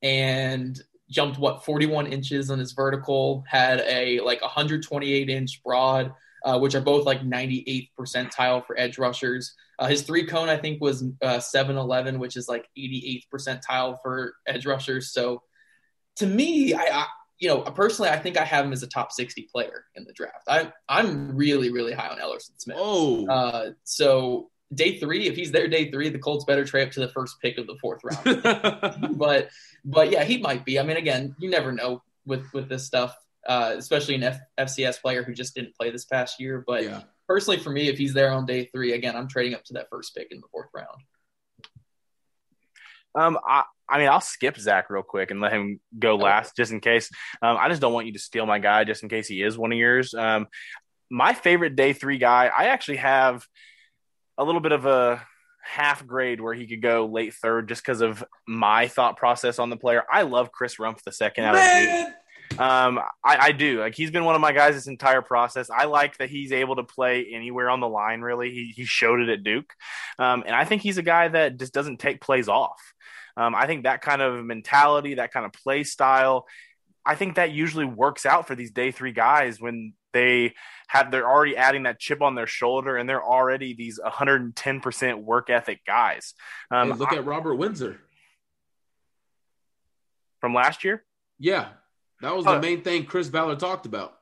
and jumped what 41 inches on his vertical, had a like 128 inch broad, uh, which are both like 98th percentile for edge rushers. Uh, his three cone I think was uh, 711, which is like 88th percentile for edge rushers. So to me, I, I you know personally I think I have him as a top 60 player in the draft. I I'm really really high on Elerson Smith. Oh. Uh, so day three, if he's there day three, the Colts better trade up to the first pick of the fourth round. *laughs* but but yeah, he might be. I mean, again, you never know with with this stuff, uh, especially an F- FCS player who just didn't play this past year. But yeah. personally, for me, if he's there on day three, again, I'm trading up to that first pick in the fourth round. Um, I, I mean, I'll skip Zach real quick and let him go last, just in case. Um, I just don't want you to steal my guy, just in case he is one of yours. Um, my favorite day three guy, I actually have a little bit of a half grade where he could go late third, just because of my thought process on the player. I love Chris Rumph the second out of Duke. Um, I, I do. Like he's been one of my guys this entire process. I like that he's able to play anywhere on the line. Really, he he showed it at Duke, um, and I think he's a guy that just doesn't take plays off. Um, I think that kind of mentality, that kind of play style, I think that usually works out for these day three guys when they have they're already adding that chip on their shoulder and they're already these 110 percent work ethic guys. Um, Hey, look I- at Robert Windsor. from last year. Yeah. That was Uh, the main thing Chris Ballard talked about.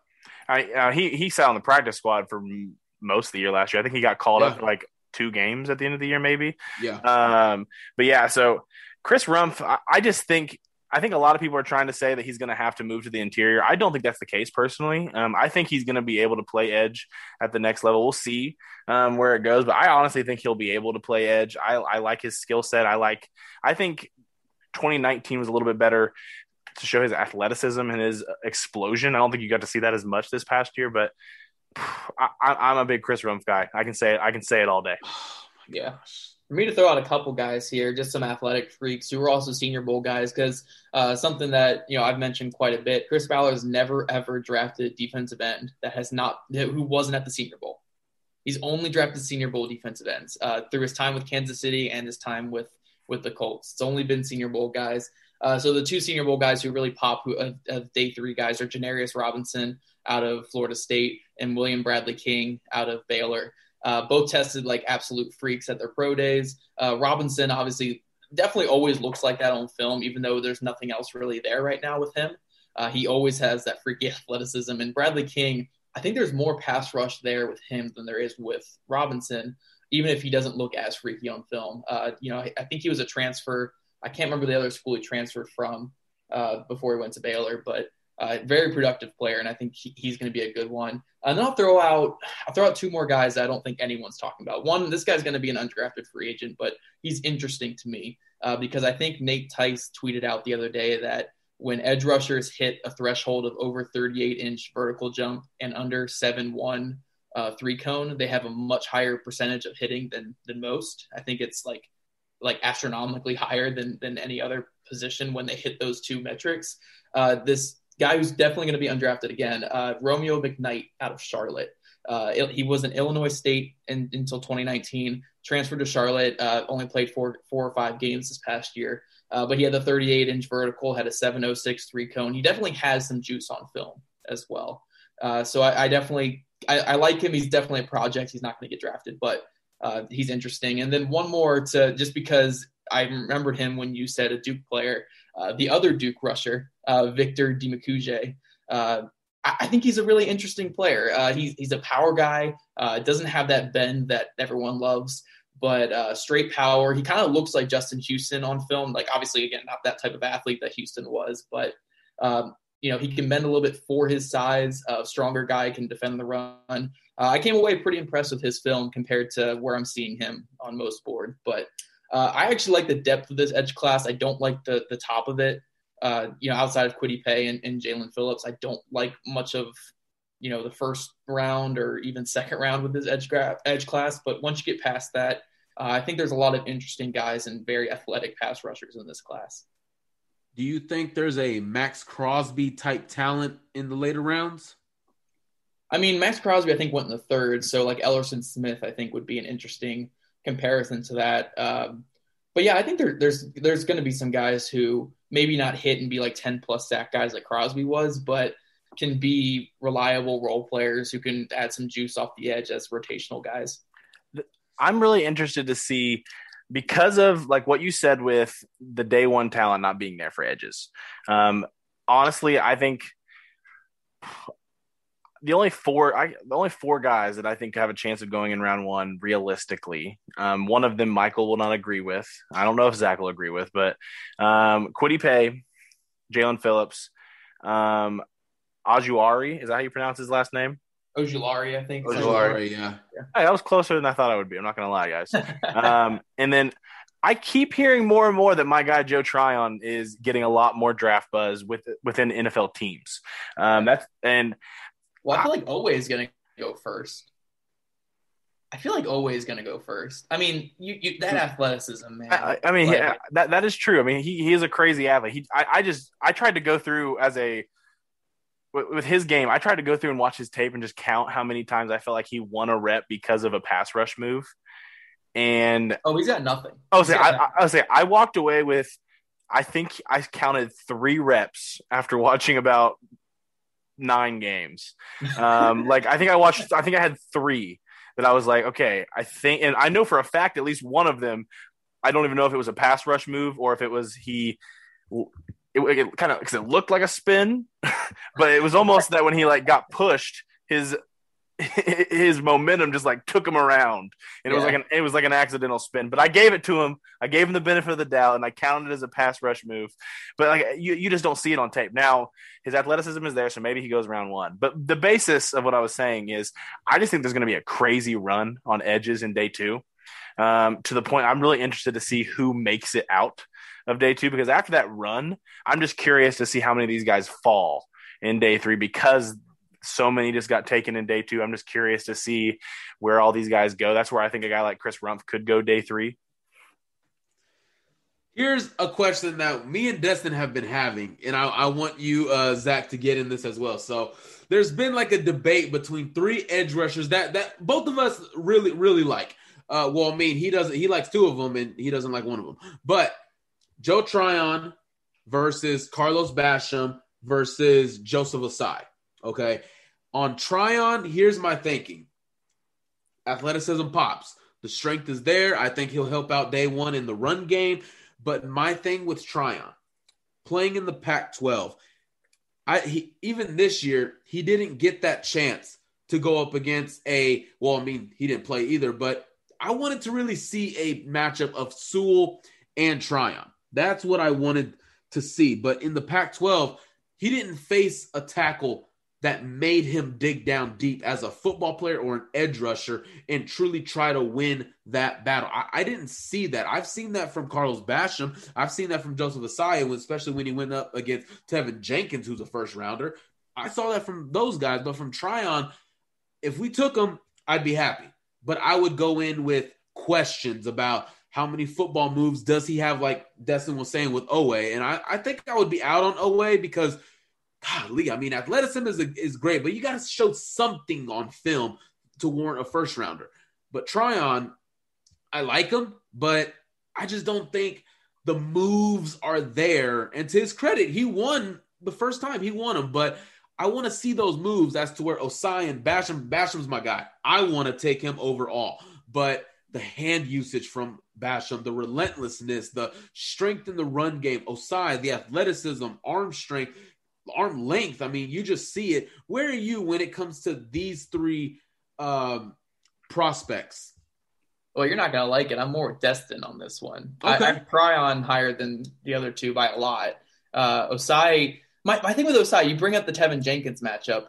I uh, he he sat on the practice squad for m- most of the year last year. I think he got called up Yeah. for like two games at the end of the year, maybe. Yeah. Um, but yeah, so Chris Rumph, I, I just think I think a lot of people are trying to say that he's going to have to move to the interior. I don't think that's the case personally. Um, I think he's going to be able to play edge at the next level. We'll see um, where it goes, but I honestly think he'll be able to play edge. I, I like his skill set. I like. I think 2019 was a little bit better to show his athleticism and his explosion. I don't think you got to see that as much this past year, but *sighs* I, I'm a big Chris Rumph guy. I can say it. I can say it all day. *sighs* Yeah. For me to throw out a couple guys here, just some athletic freaks who are also Senior Bowl guys, because uh, something that you know I've mentioned quite a bit. Chris Ballard has never ever drafted a defensive end that has not who wasn't at the Senior Bowl. He's only drafted Senior Bowl defensive ends uh, through his time with Kansas City and his time with with the Colts. It's only been Senior Bowl guys. Uh, so the two Senior Bowl guys who really pop who, of, of day three guys are Janarius Robinson out of Florida State and William Bradley King out of Baylor. Uh, both tested like absolute freaks at their pro days. Uh, Robinson, obviously, definitely always looks like that on film, even though there's nothing else really there right now with him. Uh, he always has that freaky *laughs* athleticism. And Bradley King, I think there's more pass rush there with him than there is with Robinson, even if he doesn't look as freaky on film. Uh, you know, I, I, think he was a transfer. I can't remember the other school he transferred from uh, before he went to Baylor, but very productive player, and I think he, he's going to be a good one. And then I'll throw out I'll throw out two more guys that I don't think anyone's talking about. One, this guy's going to be an undrafted free agent, but he's interesting to me uh, because I think Nate Tice tweeted out the other day that when edge rushers hit a threshold of over 38 inch vertical jump and under 7 1 uh, three cone, they have a much higher percentage of hitting than than most. I think it's like like astronomically higher than than any other position when they hit those two metrics. Uh, this guy who's definitely going to be undrafted again, uh, Romeo McKnight out of Charlotte. Uh, he was in Illinois State in, until 2019. Transferred to Charlotte. Uh, only played four, four or five games this past year. Uh, but he had the 38 inch vertical, had a 706 three cone. He definitely has some juice on film as well. Uh, so I, I definitely I, I, like him. He's definitely a project. He's not going to get drafted, but uh, he's interesting. And then one more to just because I remembered him when you said a Duke player, uh, the other Duke rusher, uh, Victor Dimukeje. Uh, I, think he's a really interesting player. Uh, he's he's a power guy. Uh, doesn't have that bend that everyone loves, but straight power. He kind of looks like Justin Houston on film. Like obviously, again, not that type of athlete that Houston was, but um, you know, he can bend a little bit for his size. A stronger guy can defend the run. Uh, I came away pretty impressed with his film compared to where I'm seeing him on most board. But uh, I actually like the depth of this edge class. I don't like the the top of it. Uh, you know, outside of Kwity Paye and, and Jaelan Phillips, I don't like much of you know the first round or even second round with this edge gra- edge class. But once you get past that, uh, I think there's a lot of interesting guys and very athletic pass rushers in this class. Do you think there's a Maxx Crosby type talent in the later rounds? I mean, Maxx Crosby, I think, went in the third. So, like Elerson Smith, I think would be an interesting comparison to that. Um, but yeah, I think there, there's there's going to be some guys who maybe not hit and be like 10 plus sack guys like Crosby was, but can be reliable role players who can add some juice off the edge as rotational guys. I'm really interested to see because of like what you said with the day one talent not being there for edges. Um, honestly, I think the only four I the only four guys that I think have a chance of going in round one realistically. Um, one of them Michael will not agree with. I don't know if Zach will agree with, but um, Kwity Paye, Jaelan Phillips, um, Ajuari, is that how you pronounce his last name? Ojulari, I think. Ojulari, yeah. yeah. Hey, that was closer than I thought I would be. I'm not gonna lie, guys. *laughs* um, and then I keep hearing more and more that my guy Joe Tryon is getting a lot more draft buzz with within NFL teams. Um, that's and well, I feel ah. like Oweh is gonna go first. I feel like is gonna go first. I mean, you, you that athleticism, man. I, I mean, like, yeah, that that is true. I mean, he he is a crazy athlete. He I, I just I tried to go through as a with his game, I tried to go through and watch his tape and just count how many times I felt like he won a rep because of a pass rush move. And oh, he's got nothing. Oh, say, I, I, say, I walked away with, I think I counted three reps after *laughs* watching about nine games. Um, *laughs* like I think I watched, I think I had three that I was like, okay, I think, and I know for a fact at least one of them, I don't even know if it was a pass rush move or if it was he it, it kind of because it looked like a spin, *laughs* but it was almost that when he like got pushed, his *laughs* his momentum just like took him around, and yeah. it was like an it was like an accidental spin. But I gave it to him. I gave him the benefit of the doubt, and I counted it as a pass rush move. But like you, you just don't see it on tape. Now his athleticism is there, so maybe he goes round one. But the basis of what I was saying is, I just think there's going to be a crazy run on edges in day two. Um, to the point I'm really interested to see who makes it out of day two because after that run, I'm just curious to see how many of these guys fall in day three because so many just got taken in day two. I'm just curious to see where all these guys go. That's where I think a guy like Chris Rumph could go day three. Here's a question that me and Destin have been having, and I, I want you, uh, Zach, to get in this as well. So there's been like a debate between three edge rushers that that both of us really really like. Uh, well, I mean, he doesn't. He likes two of them, and he doesn't like one of them. But Joe Tryon versus Carlos Basham versus Joseph Ossai. Okay. On Tryon, here's my thinking. Athleticism pops. The strength is there. I think he'll help out day one in the run game. But my thing with Tryon, playing in the Pac-12, I he even this year he didn't get that chance to go up against a well, I mean he didn't play either, but I wanted to really see a matchup of Sewell and Tryon. That's what I wanted to see. But in the Pac-12, he didn't face a tackle that made him dig down deep as a football player or an edge rusher and truly try to win that battle. I, I, didn't see that. I've seen that from Carlos Basham. I've seen that from Joseph Ossai, especially when he went up against Teven Jenkins, who's a first rounder. I saw that from those guys, but from Tryon, if we took him, I'd be happy. But I would go in with questions about how many football moves does he have, like Destin was saying with Oweh. And I, I think I would be out on Oweh because – golly, I mean, athleticism is, a, is great, but you got to show something on film to warrant a first rounder. But Tryon, I like him, but I just don't think the moves are there. And to his credit, he won the first time he won them, but I want to see those moves as to where Ossai and Basham, Basham's my guy. I want to take him overall, but the hand usage from Basham, the relentlessness, the strength in the run game, Ossai, the athleticism, arm strength, arm length. I mean, you just see it. Where are you when it comes to these three um, prospects? Well, you're not gonna like it. I'm more destined on this one. Okay. I, I Tryon higher than the other two by a lot. Uh, Ossai, my, my thing with Ossai, you bring up the Teven Jenkins matchup.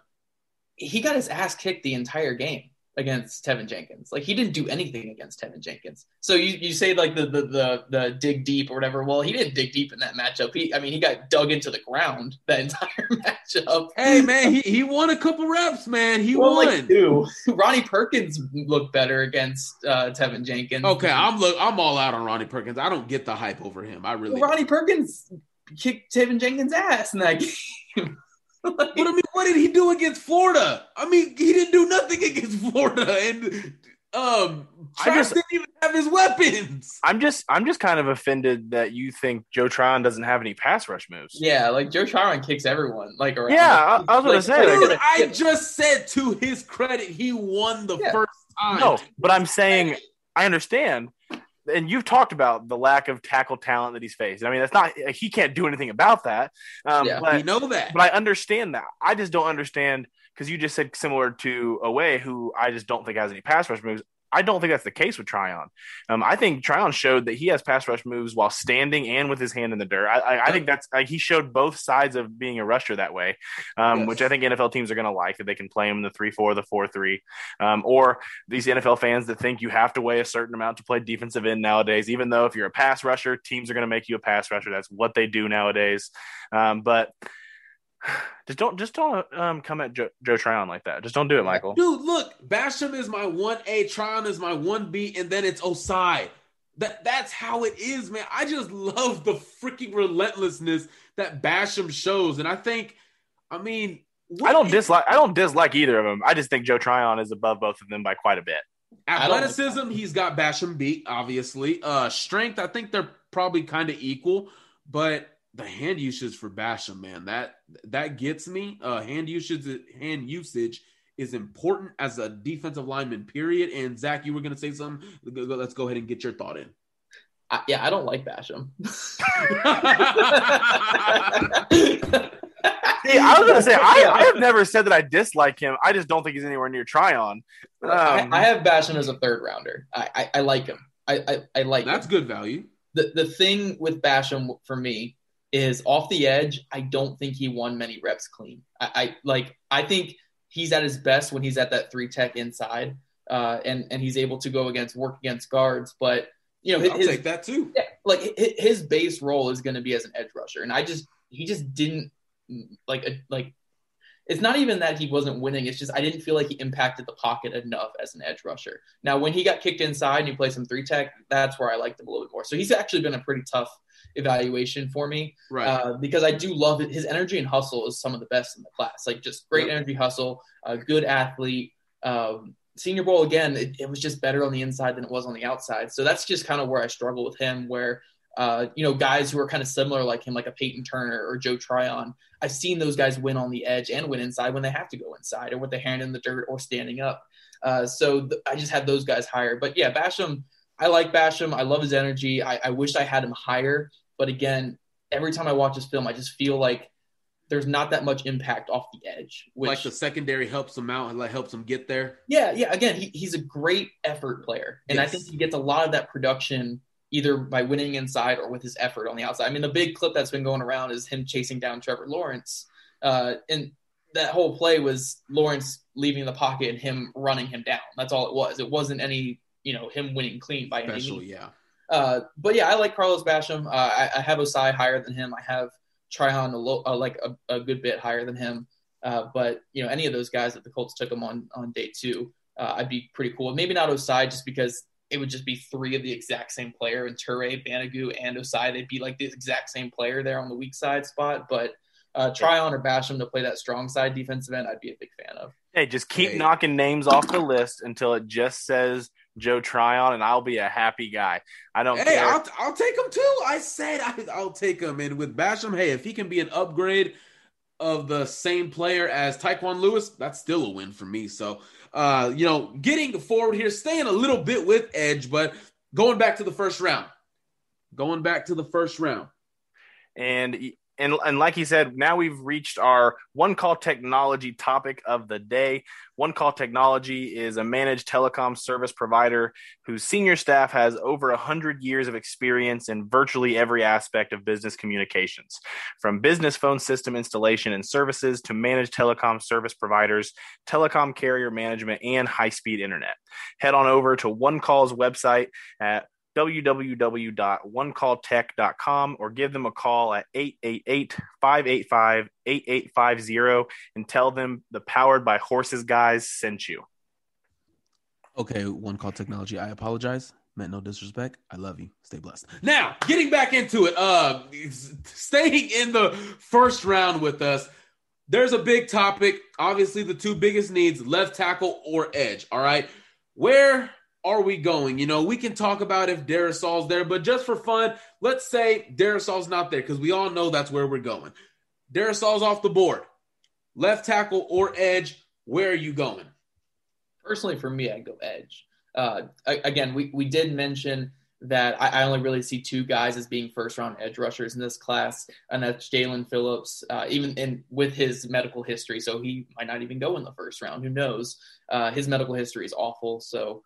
He got his ass kicked the entire game against Teven Jenkins. Like he didn't do anything against Teven Jenkins. So you, you say like the, the the the dig deep or whatever. Well, he didn't dig deep in that matchup. He I mean he got dug into the ground that entire *laughs* matchup. Hey man, he, he won a couple reps, man. He well, won. Like, dude, Ronnie Perkins looked better against uh, Teven Jenkins. Okay, I'm look I'm all out on Ronnie Perkins. I don't get the hype over him. I really well, Ronnie Perkins kicked Teven Jenkins ass in that *laughs* game. But I mean, what did he do against Florida? I mean, he didn't do nothing against Florida, and um, I just didn't even have his weapons. I'm just, I'm just kind of offended that you think Joe Tryon doesn't have any pass rush moves. Yeah, like Joe Tryon kicks everyone. Like, around. yeah, I, I was like, gonna say, dude, I just said to his credit, he won the yeah. first time. No, but I'm saying, I understand and you've talked about the lack of tackle talent that he's faced. I mean, that's not he can't do anything about that. Um, yeah, but, we know that. But I understand that. I just don't understand because you just said similar to Oweh, who I just don't think has any pass rush moves. I don't think that's the case with Tryon. Um, I think Tryon showed that he has pass rush moves while standing and with his hand in the dirt. I, I, I think that's like, he showed both sides of being a rusher that way, um, yes. which I think NFL teams are going to like that they can play him the three four, the four three, um, or these NFL fans that think you have to weigh a certain amount to play defensive end nowadays. Even though if you're a pass rusher, teams are going to make you a pass rusher. That's what they do nowadays. Um, but *sighs* just don't just don't um, come at Joe, Joe Tryon like that. Just don't do it, Michael. Dude, look, Basham is my one A, Tryon is my one B, and then it's Ossai. That that's how it is, man. I just love the freaking relentlessness that Basham shows, and I think, I mean, I don't dislike I don't dislike either of them. I just think Joe Tryon is above both of them by quite a bit. Athleticism, he's got Basham beat, obviously. Uh, strength, I think they're probably kind of equal, but the hand usage for Basham, man, that that gets me. Uh, hand usage, hand usage is important as a defensive lineman. Period. And Zach, you were going to say something. Let's go ahead and get your thought in. I, yeah, I don't like Basham. *laughs* *laughs* See, I was gonna say I, I, have never said that I dislike him. I just don't think he's anywhere near Tryon. Um, I, I, have Basham as a third rounder. I, I, I like him. I, I, like. That's him. good value. The the thing with Basham for me is off the edge. I don't think he won many reps clean. I, I like. I think he's at his best when he's at that three tech inside, uh, and and he's able to go against work against guards. But you know, his, I'll take that too. Yeah, like his base role is going to be as an edge rusher, and I just he just didn't like like it's not even that he wasn't winning. It's just I didn't feel like he impacted the pocket enough as an edge rusher. Now, when he got kicked inside and he played some three tech, that's where I liked him a little bit more. So he's actually been a pretty tough evaluation for me. Right. Uh, because I do love it. His energy and hustle is some of the best in the class. Like just great yep. energy hustle, a good athlete. Um, senior bowl again, it, it, was just better on the inside than it was on the outside. So that's just kind of where I struggle with him. Where uh, you know guys who are kind of similar like him, like a Peyton Turner or Joe Tryon, I've seen those guys win on the edge and win inside when they have to go inside or with their hand in the dirt or standing up. Uh, so th- I just had those guys higher. But yeah, Basham I like Basham. I love his energy. I, I wish I had him higher, but again, every time I watch this film, I just feel like there's not that much impact off the edge. Which, like the secondary helps him out, like helps him get there. Yeah, yeah. Again, he, he's a great effort player, and yes. I think he gets a lot of that production either by winning inside or with his effort on the outside. I mean, the big clip that's been going around is him chasing down Trevor Lawrence, uh, and that whole play was Lawrence leaving the pocket and him running him down. That's all it was. It wasn't any, you know, him winning clean by Special, any means. yeah. Uh, but yeah, I like Carlos Basham. Uh, I, I, have Ossai higher than him. I have Tryon a little, uh, like a, a, good bit higher than him. Uh, but you know, any of those guys that the Colts took him on on day two, uh, I'd be pretty cool. Maybe not Ossai, just because it would just be three of the exact same player and Turay, Banogu, and Ossai. They'd be like the exact same player there on the weak side spot. But uh, Tryon or Basham to play that strong side defensive end, I'd be a big fan of. Hey, just keep hey. knocking names off the list until it just says Joe Tryon, and I'll be a happy guy. I don't. Hey, care. I'll, I'll take him too. I said I, will take him, and with Basham, hey, if he can be an upgrade of the same player as Tyquan Lewis, that's still a win for me. So, uh, you know, getting forward here, staying a little bit with Edge, but going back to the first round, going back to the first round, and and, and like he said, now we've reached our one call technology topic of the day. One call technology is a managed telecom service provider whose senior staff has over 100 years of experience in virtually every aspect of business communications, from business phone system installation and services to managed telecom service providers, telecom carrier management, and high speed internet. Head on over to One Call's website at www.onecalltech.com or give them a call at 888-585-8850 and tell them the powered by horses guys sent you. Okay, one call technology. I apologize. Meant no disrespect. I love you. Stay blessed. Now, getting back into it, uh staying in the first round with us. There's a big topic. Obviously, the two biggest needs, left tackle or edge. All right. Where are we going? You know, we can talk about if Darrisaw's there, but just for fun, let's say Darrisaw's not there because we all know that's where we're going. Darrisaw's off the board. Left tackle or edge, where are you going? Personally, for me, I go edge. Uh, again, we, we did mention that I, I, only really see two guys as being first round edge rushers in this class, and that's Jaelan Phillips, uh, even in with his medical history. So he might not even go in the first round. Who knows? Uh, his medical history is awful. So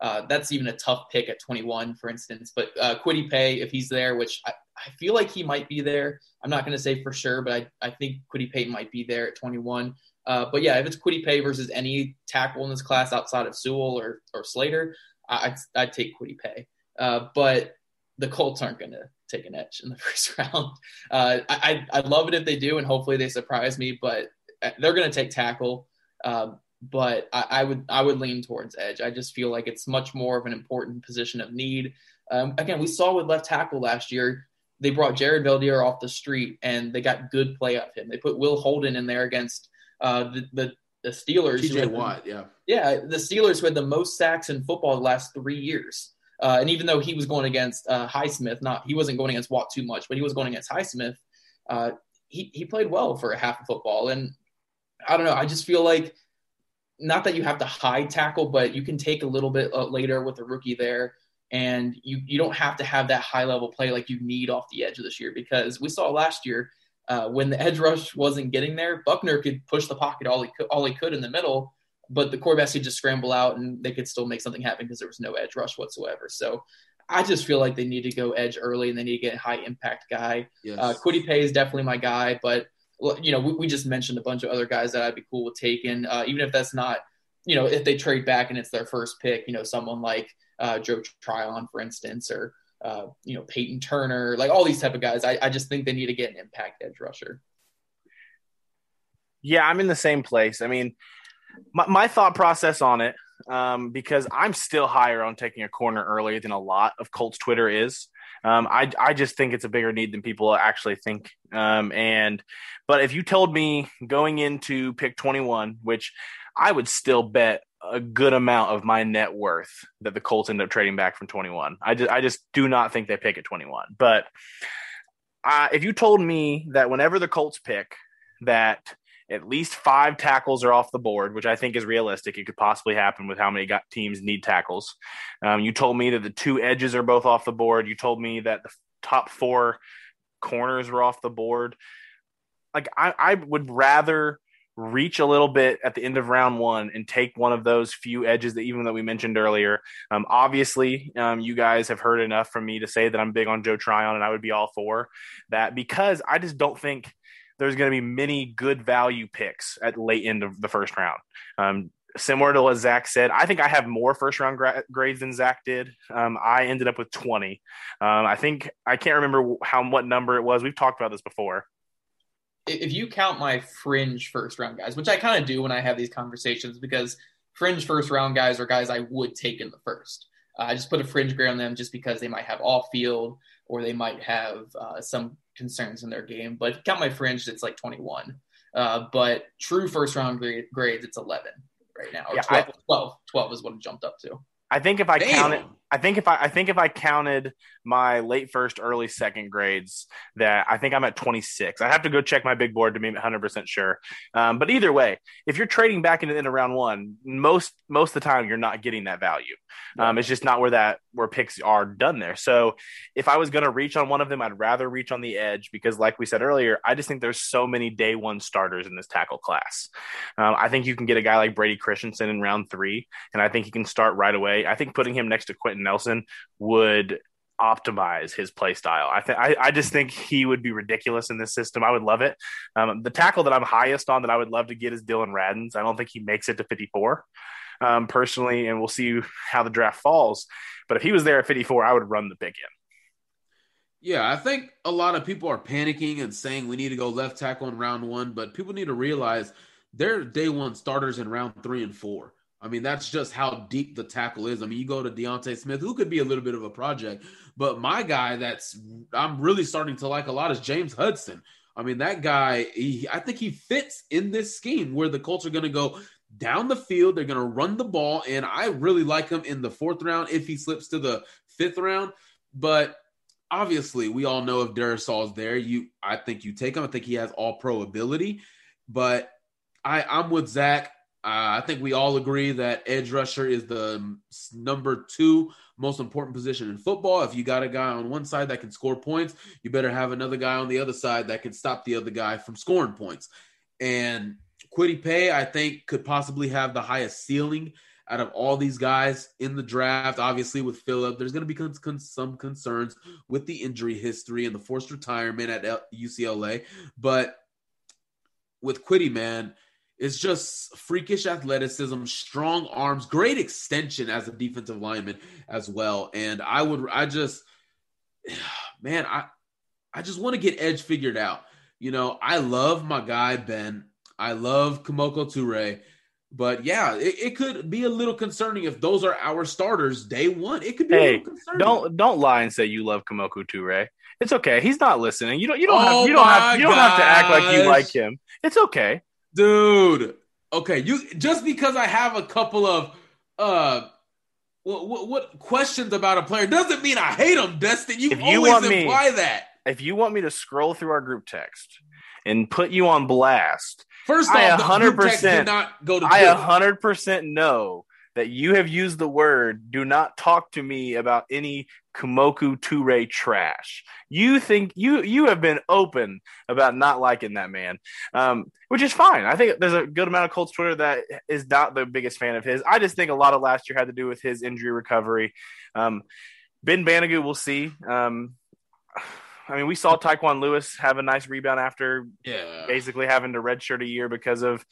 uh, that's even a tough pick at 21, for instance. But uh, Kwity Paye, if he's there, which I, I feel like he might be there. I'm not going to say for sure, but I, I think Kwity Paye might be there at 21. Uh, but yeah, if it's Kwity Paye versus any tackle in this class outside of Sewell or, or Slater, I'd, I'd take Kwity Paye. Uh, but the Colts aren't going to take an edge in the *laughs* first round. Uh, I, I love it if they do, and hopefully they surprise me, but uh, they're going to take tackle. Um, but I, I, would I would lean towards edge. I just feel like it's much more of an important position of need. Um, again, we saw with left tackle last year, they brought Jared Veldheer off the street and they got good play of him. They put Will Holden in there against uh, the, the, the Steelers. TJ Watt, yeah, yeah, the Steelers who had the most sacks in football the last three years. Uh, and even though he was going against uh, Highsmith, not he wasn't going against Watt too much, but he was going against Highsmith. Uh, he he played well for a half of football, and I don't know. I just feel like not that you have to high tackle, but you can take a little bit uh, later with a rookie there. And you, you don't have to have that high level play like you need off the edge of this year because we saw last year uh, when the edge rush wasn't getting there, Buckner could push the pocket all he could, all he could in the middle, but the quarterbacks could just scramble out and they could still make something happen because there was no edge rush whatsoever. So I just feel like they need to go edge early and they need to get a high impact guy. Yes. Uh, Kwity Paye is definitely my guy, but you know, we, we, just mentioned a bunch of other guys that I'd be cool with taking, uh, even if that's not, you know, if they trade back and it's their first pick, you know, someone like uh, Joe Tryon, for instance, or, uh, you know, Peyton Turner, like all these type of guys. I, I just think they need to get an impact edge rusher. Yeah, I'm in the same place. I mean, my, my thought process on it, um, because I'm still higher on taking a corner early than a lot of Colts Twitter is. Um, I I just think it's a bigger need than people actually think. Um, and but if you told me going into pick 21, which I would still bet a good amount of my net worth that the Colts end up trading back from 21. I just I just do not think they pick at 21. But uh, if you told me that whenever the Colts pick that at least five tackles are off the board, which I think is realistic. It could possibly happen with how many teams need tackles. Um, you told me that the two edges are both off the board. You told me that the top four corners were off the board. Like I, I would rather reach a little bit at the end of round one and take one of those few edges that even that we mentioned earlier. Um, obviously, um, you guys have heard enough from me to say that I'm big on Joe Tryon and I would be all for that because I just don't think there's going to be many good value picks at late end of the first round. Um, similar to what Zach said, I think I have more first round gra- grades than Zach did. Um, I ended up with 20. Um, I think I can't remember how what number it was. We've talked about this before. If you count my fringe first round guys, which I kind of do when I have these conversations, because fringe first round guys are guys I would take in the first. Uh, I just put a fringe grade on them just because they might have off field or they might have uh, some concerns in their game. But count my fringe, it's like 21. Uh, but true first round grade, grades, it's 11 right now. Yeah, 12, I, 12, 12 is what it jumped up to. I think if I Damn. count it, I think if I, I think if I counted my late first, early second grades, that I think I'm at 26. I have to go check my big board to be 100 percent sure. Um, but either way, if you're trading back into, into round one, most most of the time you're not getting that value. Um, it's just not where that where picks are done there. So if I was going to reach on one of them, I'd rather reach on the edge because, like we said earlier, I just think there's so many day one starters in this tackle class. Um, I think you can get a guy like Brady Christensen in round three, and I think he can start right away. I think putting him next to Quenton Nelson would optimize his play style. I think I just think he would be ridiculous in this system. I would love it. Um, the tackle that I'm highest on that I would love to get is Dillon Radunz. I don't think he makes it to 54 um, personally, and we'll see how the draft falls. But if he was there at 54, I would run the big end. Yeah, I think a lot of people are panicking and saying we need to go left tackle in round one, but people need to realize they're day one starters in round three and four. I mean, that's just how deep the tackle is. I mean, you go to D'Ante Smith, who could be a little bit of a project, but my guy that's I'm really starting to like a lot is James Hudson. I mean, that guy, he, I think he fits in this scheme where the Colts are going to go down the field. They're going to run the ball, and I really like him in the fourth round if he slips to the fifth round. But obviously, we all know if Darrisaw's there, you I think you take him. I think he has all pro ability, but I, I'm with Zach. Uh, I think we all agree that edge rusher is the number two most important position in football. If you got a guy on one side that can score points, you better have another guy on the other side that can stop the other guy from scoring points. And Kwity Paye, I think, could possibly have the highest ceiling out of all these guys in the draft. Obviously, with Philip, there's going to be some concerns with the injury history and the forced retirement at UCLA. But with Kwity, man, it's just freakish athleticism, strong arms, great extension as a defensive lineman as well. And I would, I just, *sighs* man, I, I just want to get edge figured out. You know, I love my guy Ben. I love Kemoko Turay. But yeah, it, it, could be a little concerning if those are our starters day one. It could be hey, Don't don't lie and say you love Kemoko Turay. It's okay. He's not listening. You don't you don't oh have you don't have you don't have to act like you like him. It's okay dude. Okay, you just because I have a couple of uh what, what, what questions about a player doesn't mean I hate him, Destin. You, if you always imply me, that. If you want me to scroll through our group text and put you on blast, first off, I 100% not go to. I 100% know that you have used the word do not talk to me about any Kemoko Turay trash. You think you you have been open about not liking that man, um, which is fine. I think there's a good amount of Colts Twitter that is not the biggest fan of his. I just think a lot of last year had to do with his injury recovery. Um, ben Banogu, we'll see. Um, I mean, we saw Tyquan Lewis have a nice rebound after yeah. basically having to redshirt a year because of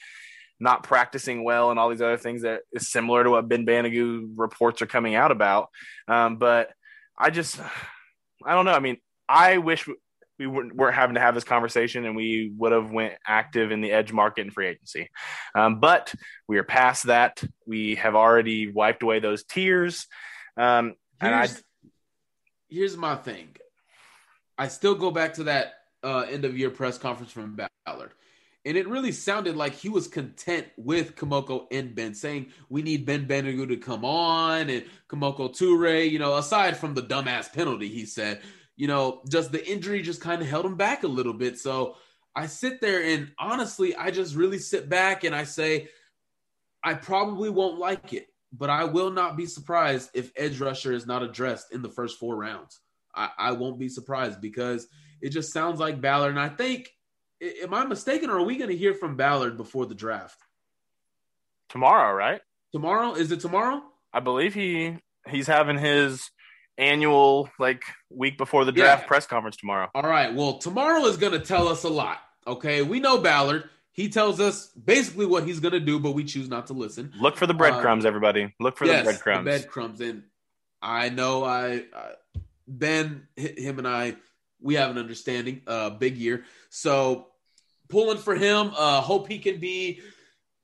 not practicing well and all these other things that is similar to what Ben Banogu reports are coming out about. Um, but I just, I don't know. I mean, I wish we weren't having to have this conversation and we would have went active in the edge market and free agency. Um, but we are past that. We have already wiped away those tears. Um, and here's, I, here's my thing. I still go back to that uh, end of year press conference from Ballard. And it really sounded like he was content with Kemoko and Ben, saying we need Ben Banogu to come on and Kemoko Turay, you know, aside from the dumbass penalty, he said, you know, just the injury just kind of held him back a little bit. So I sit there and honestly, I just really sit back and I say, I probably won't like it, but I will not be surprised if edge rusher is not addressed in the first four rounds. I, I won't be surprised because it just sounds like Ballard. And I think, am I mistaken, or are we going to hear from Ballard before the draft? Tomorrow, right? Tomorrow? Is it tomorrow? I believe he he's having his annual like week before the draft yeah. press conference tomorrow. All right. Well, tomorrow is going to tell us a lot. Okay, we know Ballard. He tells us basically what he's going to do, but we choose not to listen. Look for the breadcrumbs, uh, everybody. Look for yes, the breadcrumbs. The breadcrumbs, and I know I, I Ben, him and I, we have an understanding. Uh, big year, so pulling for him. Uh, hope he can be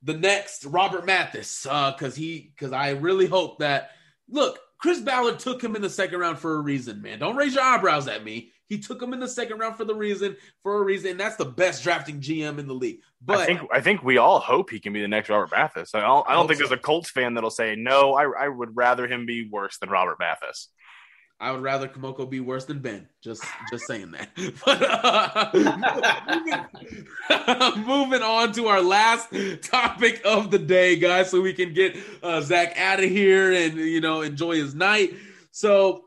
the next Robert Mathis, Uh, because uh, he, because I really hope that. Look, Chris Ballard took him in the second round for a reason, man. Don't raise your eyebrows at me. He took him in the second round for the reason, for a reason. That's the best drafting GM in the league. But I think I think we all hope he can be the next Robert Mathis. I don't, I don't think so. there's a Colts fan that'll say no. I, I would rather him be worse than Robert Mathis. I would rather Kemoko be worse than Ben. Just just saying that. *laughs* But uh, *laughs* *laughs* moving on to our last topic of the day, guys, so we can get uh, Zach out of here and you know enjoy his night. So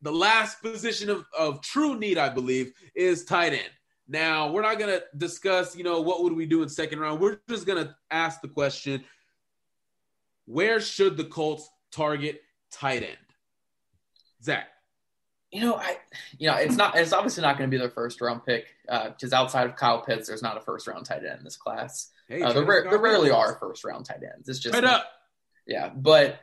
the last position of, of true need, I believe, is tight end. Now we're not gonna discuss, you know, what would we do in second round. We're just gonna ask the question: Where should the Colts target tight end? Zach. You know, I, you know, it's not, it's obviously not going to be their first round pick because uh, outside of Kyle Pitts, there's not a first round tight end in this class. Hey, uh, there, there rarely are first round tight ends. It's just, up. yeah. But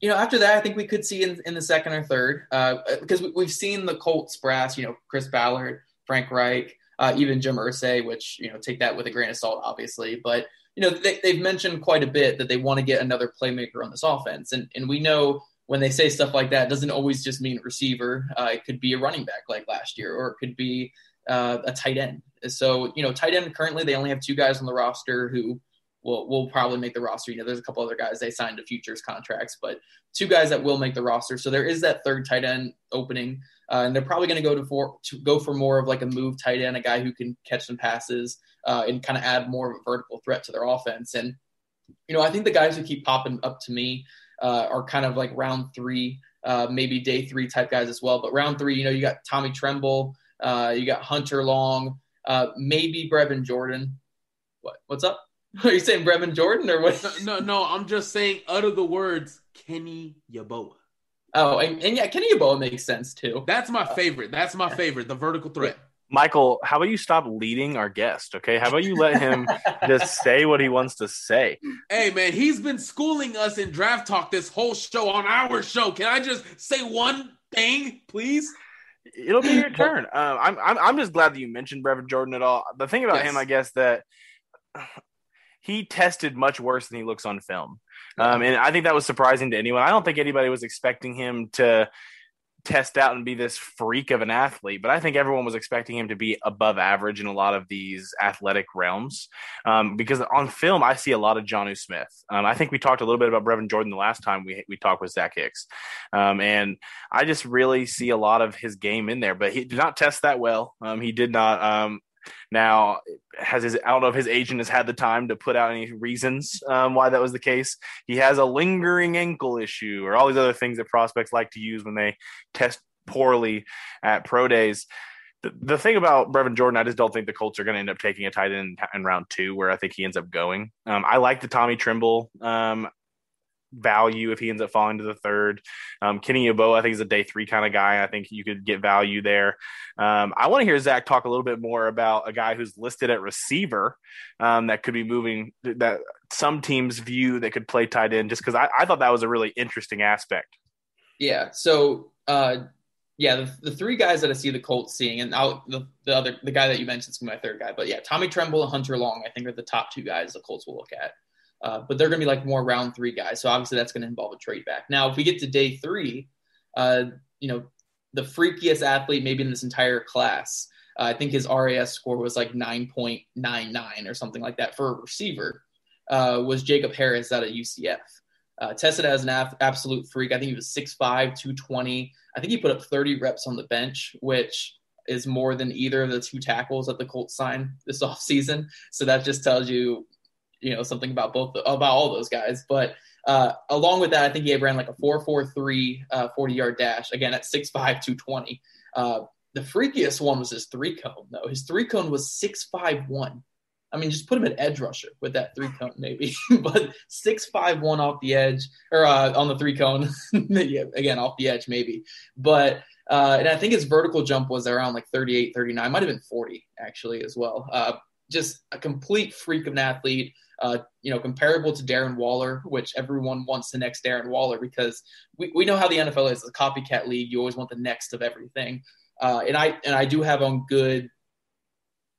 you know, after that, I think we could see in, in the second or third uh, because we, have seen the Colts brass. You know, Chris Ballard, Frank Reich, uh, even Jim Irsay, which you know, take that with a grain of salt, obviously. But you know, they, have mentioned quite a bit that they want to get another playmaker on this offense, and and we know when they say stuff like that, doesn't always just mean receiver. Uh, it could be a running back like last year, or it could be uh, a tight end. So, you know, tight end currently they only have two guys on the roster who will will probably make the roster. You know, there's a couple other guys they signed to futures contracts, but two guys that will make the roster. So there is that third tight end opening, uh, and they're probably going to go to for to go for more of like a move tight end, a guy who can catch some passes uh, and kind of add more of a vertical threat to their offense. And you know, I think the guys who keep popping up to me uh, are kind of like round three, uh, maybe day three type guys as well. But round three, you know, you got Tommy Tremble, uh, you got Hunter Long, uh, maybe Brevin Jordan. What? What's up? *laughs* Are you saying Brevin Jordan or what? No, no, no, I'm just saying utter the words Kenny Yeboah. Oh, and, and yeah, Kenny Yeboah makes sense too. That's my favorite. That's my favorite. The vertical threat. Michael, how about you stop leading our guest? Okay, how about you let him just *laughs* say what he wants to say? Hey, man, he's been schooling us in draft talk this whole show on our show. Can I just say one thing, please? It'll be your *clears throat* turn. Um, I'm, I'm I'm just glad that you mentioned Brevin Jordan at all. The thing about yes. him, I guess, that he tested much worse than he looks on film, um, and I think that was surprising to anyone. I don't think anybody was expecting him to test out and be this freak of an athlete, but I think everyone was expecting him to be above average in a lot of these athletic realms. Um, because on film, I see a lot of Jonnu Smith. Um, I think we talked a little bit about Brevin Jordan the last time we we talked with Zach Hicks, um, and I just really see a lot of his game in there. But he did not test that well. Um, he did not. Now, has his I don't know if his agent has had the time to put out any reasons um, why that was the case. He has a lingering ankle issue, or all these other things that prospects like to use when they test poorly at pro days. The, the thing about Brevin Jordan, I just don't think the Colts are going to end up taking a tight end in, in, round two, where I think he ends up going. Um, I like the Tommy Tremble um, value if he ends up falling to the third. Um, Kenny Yeboah, I think, is a day three kind of guy. I think you could get value there. Um, I want to hear Zach talk a little bit more about a guy who's listed at receiver um, that could be moving, that some teams view that could play tight end, just because I, I, thought that was a really interesting aspect. Yeah. So, uh, yeah, the, the, three guys that I see the Colts seeing, and I'll, the, the other the guy that you mentioned is my third guy, but yeah, Tommy Tremble and Hunter Long, I think are the top two guys the Colts will look at. Uh, but they're going to be like more round three guys. So obviously that's going to involve a trade back. Now, if we get to day three, uh, you know, the freakiest athlete maybe in this entire class, uh, I think his RAS score was like 9.99 or something like that for a receiver, uh, was Jacob Harris out of UCF. Uh, tested as an af- absolute freak. I think he was 6'5, 220. I think he put up 30 reps on the bench, which is more than either of the two tackles that the Colts signed this *laughs* offseason. So that just tells you, you know, something about both about all those guys. But uh, along with that, I think he ran like a 4.43 uh, 40 yard dash again at 6'5", 220. Uh, the freakiest one was his three cone though. His three cone was 6'5", I mean, just put him at edge rusher with that three cone, maybe. *laughs* but six five one off the edge or uh, on the three cone, *laughs* yeah, again off the edge, maybe. But uh, and I think his vertical jump was around like 38, 39, might have been 40 actually as well. Uh, just a complete freak of an athlete. Uh, you know, comparable to Darren Waller, which everyone wants the next Darren Waller because we, we know how the NFL is a copycat league. You always want the next of everything. Uh, and I and I do have on good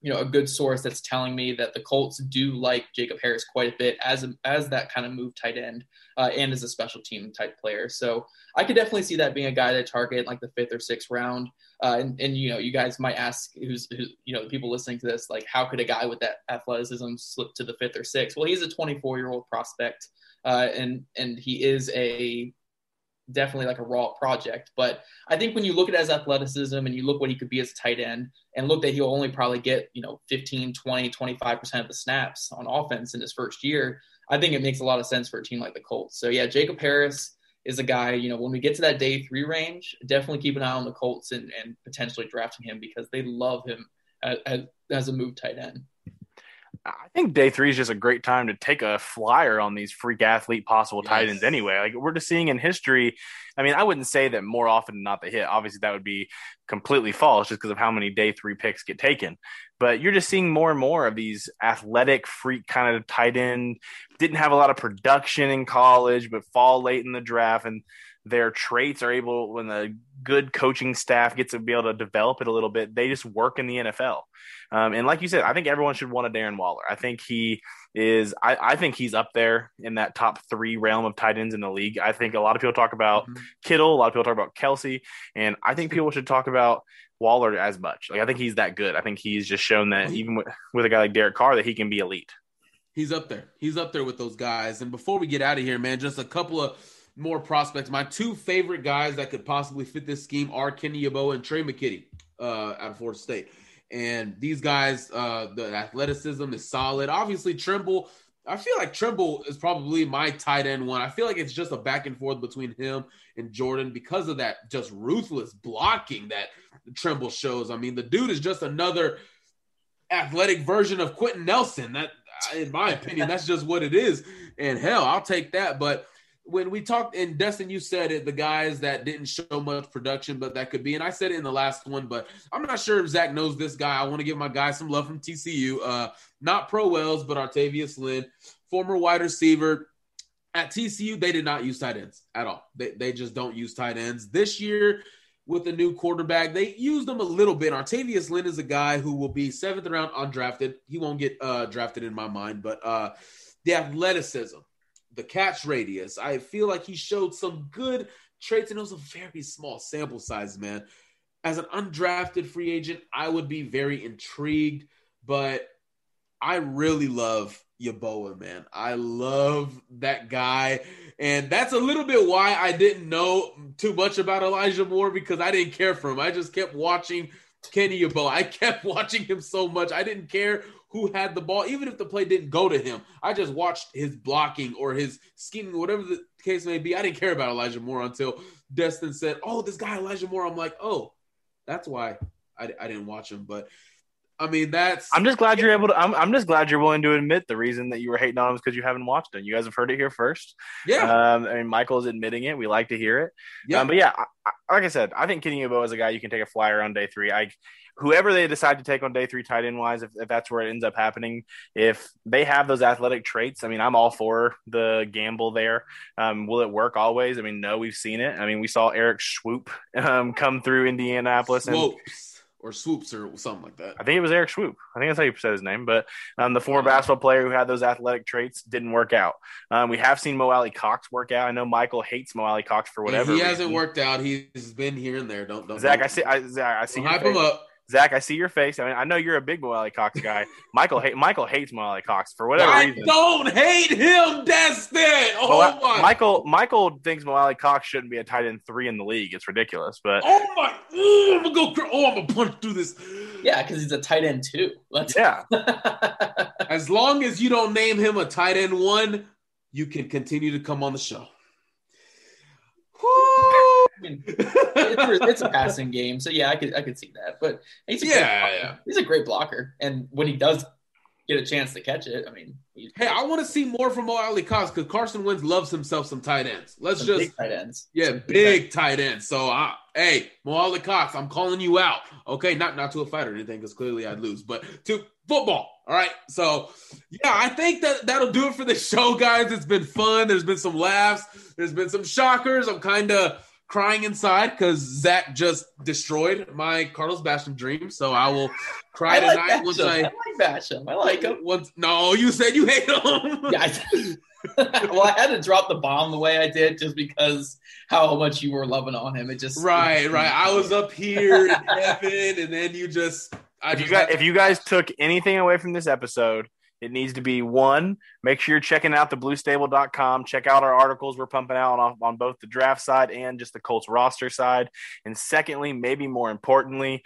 you know a good source that's telling me that the Colts do like Jacob Harris quite a bit as a, as that kind of move tight end uh, and as a special team type player. So I could definitely see that being a guy to target like the fifth or sixth round. Uh, and, and you know you guys might ask who's who, you know the people listening to this like how could a guy with that athleticism slip to the fifth or sixth? Well, he's a 24 year old prospect uh, and and he is a definitely like a raw project. But I think when you look at his athleticism and you look what he could be as a tight end and look that he'll only probably get, you know, 15, 20, 25% of the snaps on offense in his first year, I think it makes a lot of sense for a team like the Colts. So yeah, Jacob Harris is a guy, you know, when we get to that day three range, definitely keep an eye on the Colts and, and potentially drafting him because they love him as, as a move tight end. I think day three is just a great time to take a flyer on these freak athlete possible yes. tight ends anyway. Like we're just seeing in history. I mean, I wouldn't say that more often than not they hit. Obviously, that would be completely false just because of how many day three picks get taken. But you're just seeing more and more of these athletic freak kind of tight end. Didn't have a lot of production in college, but fall late in the draft and their traits are able when the good coaching staff gets to be able to develop it a little bit, they just work in the NFL. Um, and like you said, I think everyone should want a Darren Waller. I think he is. I, I, think he's up there in that top three realm of tight ends in the league. I think a lot of people talk about mm-hmm. Kittle, a lot of people talk about Kelce and I think people should talk about Waller as much. Like I think he's that good. I think he's just shown that even with, with a guy like Derek Carr that he can be elite. He's up there. He's up there with those guys. And before we get out of here, man, just a couple of more prospects. My two favorite guys that could possibly fit this scheme are Kenny Yeboah and Tre' McKitty uh, out of Florida State. And these guys, uh, the athleticism is solid. Obviously, Tremble. I feel like Tremble is probably my tight end one. I feel like it's just a back and forth between him and Jordan because of that just ruthless blocking that Tremble shows. I mean, the dude is just another athletic version of Quenton Nelson. That, in my opinion, that's just what it is. And hell, I'll take that. But when we talked and Dustin, you said it, the guys that didn't show much production, but that could be, and I said it in the last one, but I'm not sure if Zach knows this guy. I want to give my guy some love from TCU. Uh, not Pro Wells, but Artayvious Lynn, former wide receiver. At TCU, they did not use tight ends at all. They, they just don't use tight ends. This year, with the new quarterback, they used them a little bit. Artayvious Lynn is a guy who will be seventh round undrafted. He won't get uh, drafted in my mind, but uh, the athleticism the catch radius. I feel like he showed some good traits, and it was a very small sample size, man. As an undrafted free agent, I would be very intrigued, but I really love Yeboah, man. I love that guy. And that's a little bit why I didn't know too much about Elijah Moore because I didn't care for him. I just kept watching Kenny Yeboah. I kept *laughs* watching him so much. I didn't care who had the ball, even if the play didn't go to him. I just watched his blocking or his scheming, whatever the case may be. I didn't care about Elijah Moore until Destin said, "Oh, this guy Elijah Moore." I'm like, "Oh, that's why I, I didn't watch him." But I mean, that's. I'm just glad you're able to. I'm, I'm just glad you're willing to admit the reason that you were hating on him is because you haven't watched it. You guys have heard it here first. Yeah. Um, I mean, Michael's admitting it. We like to hear it. Yeah. Um, but yeah, I, I, like I said, I think Kenny Yeboah is a guy you can take a flyer on day three. I whoever they decide to take on day three tight end wise, if, if, that's where it ends up happening, if they have those athletic traits, I mean, I'm all for the gamble there. Um, will it work always? I mean, no, we've seen it. I mean, we saw Erik Swoope um, come through Indianapolis and or swoops or something like that. I think it was Erik Swoope. I think that's how you said his name. But um, the former basketball player who had those athletic traits didn't work out. Um, we have seen Mo Alie-Cox work out. I know Michael hates Mo Alie-Cox for whatever. he hasn't worked out. He's been here and there. Don't don't. Zach, don't, I see. I, Zach, I see. Hype him up. Zach, I see your face. I mean, I know you're a big Mo Alie-Cox guy. *laughs* Michael hate Michael hates Mo Alie-Cox for whatever I reason. don't hate him, Destin. Oh Mo- my, Michael Michael thinks Mo Alie-Cox shouldn't be a tight end three in the league. It's ridiculous, but oh my, Ooh, I'm gonna go. cr- Oh, I'm gonna punch through this. Yeah, because he's a tight end too. Let's yeah, *laughs* As long as you don't name him a tight end one, you can continue to come on the show. I mean, it's, it's a passing game, so yeah, I could I could see that. But he's a great Yeah, blocker. yeah. he's a great blocker, and when he does get a chance to catch it, I mean, Hey, I want to see more from Mo Alie-Cox because Carson Wentz loves himself some tight ends. Let's some just big tight ends. yeah, Some big tight ends. So, I, hey, Mo Alie-Cox, I'm calling you out. Okay, not not to a fight or anything because clearly I'd lose, but to football. All right. So, yeah, I think that that'll do it for the show, guys. It's been fun. There's been some laughs. There's been some shockers. I'm kind of crying inside because Zach just destroyed my Carlos Basham dream. So I will cry I like tonight once I I. like Basham. I like him. Once, no, you said you hate him. Yeah, I, *laughs* well, I had to drop the bomb the way I did just because how much you were loving on him. It just Right, right. I was up here in heaven, and then you just. I if you just guys had to- if you guys took anything away from this episode, it needs to be one. Make sure you're checking out the bluestable.com. Check out our articles we're pumping out on, on both the draft side and just the Colts roster side. And secondly, maybe more importantly,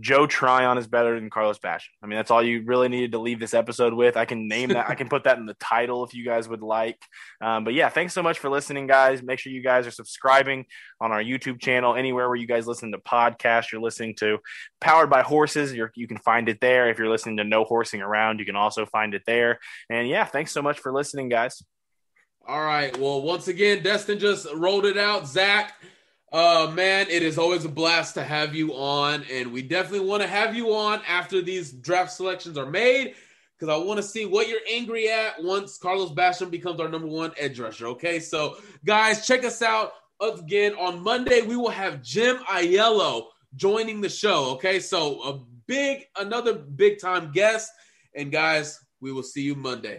Joe Tryon is better than Carlos Basham. I mean, that's all you really needed to leave this episode with. I can name that. I can put that in the title if you guys would like. Um, but yeah, thanks so much for listening, guys. Make sure you guys are subscribing on our YouTube channel, anywhere where you guys listen to podcasts you're listening to. Powered by Horses, you're, you can find it there. If you're listening to No Horsing Around, you can also find it there. And yeah, thanks so much for listening, guys. All right. Well, once again, Destin just rolled it out. Zach, uh, man, it is always a blast to have you on, and we definitely want to have you on after these draft selections are made because I want to see what you're angry at once Carlos Basham becomes our number one edge rusher. Okay, so guys, check us out again on Monday. We will have Jim Ayello joining the show. Okay, so a big, another big time guest, and guys, we will see you Monday.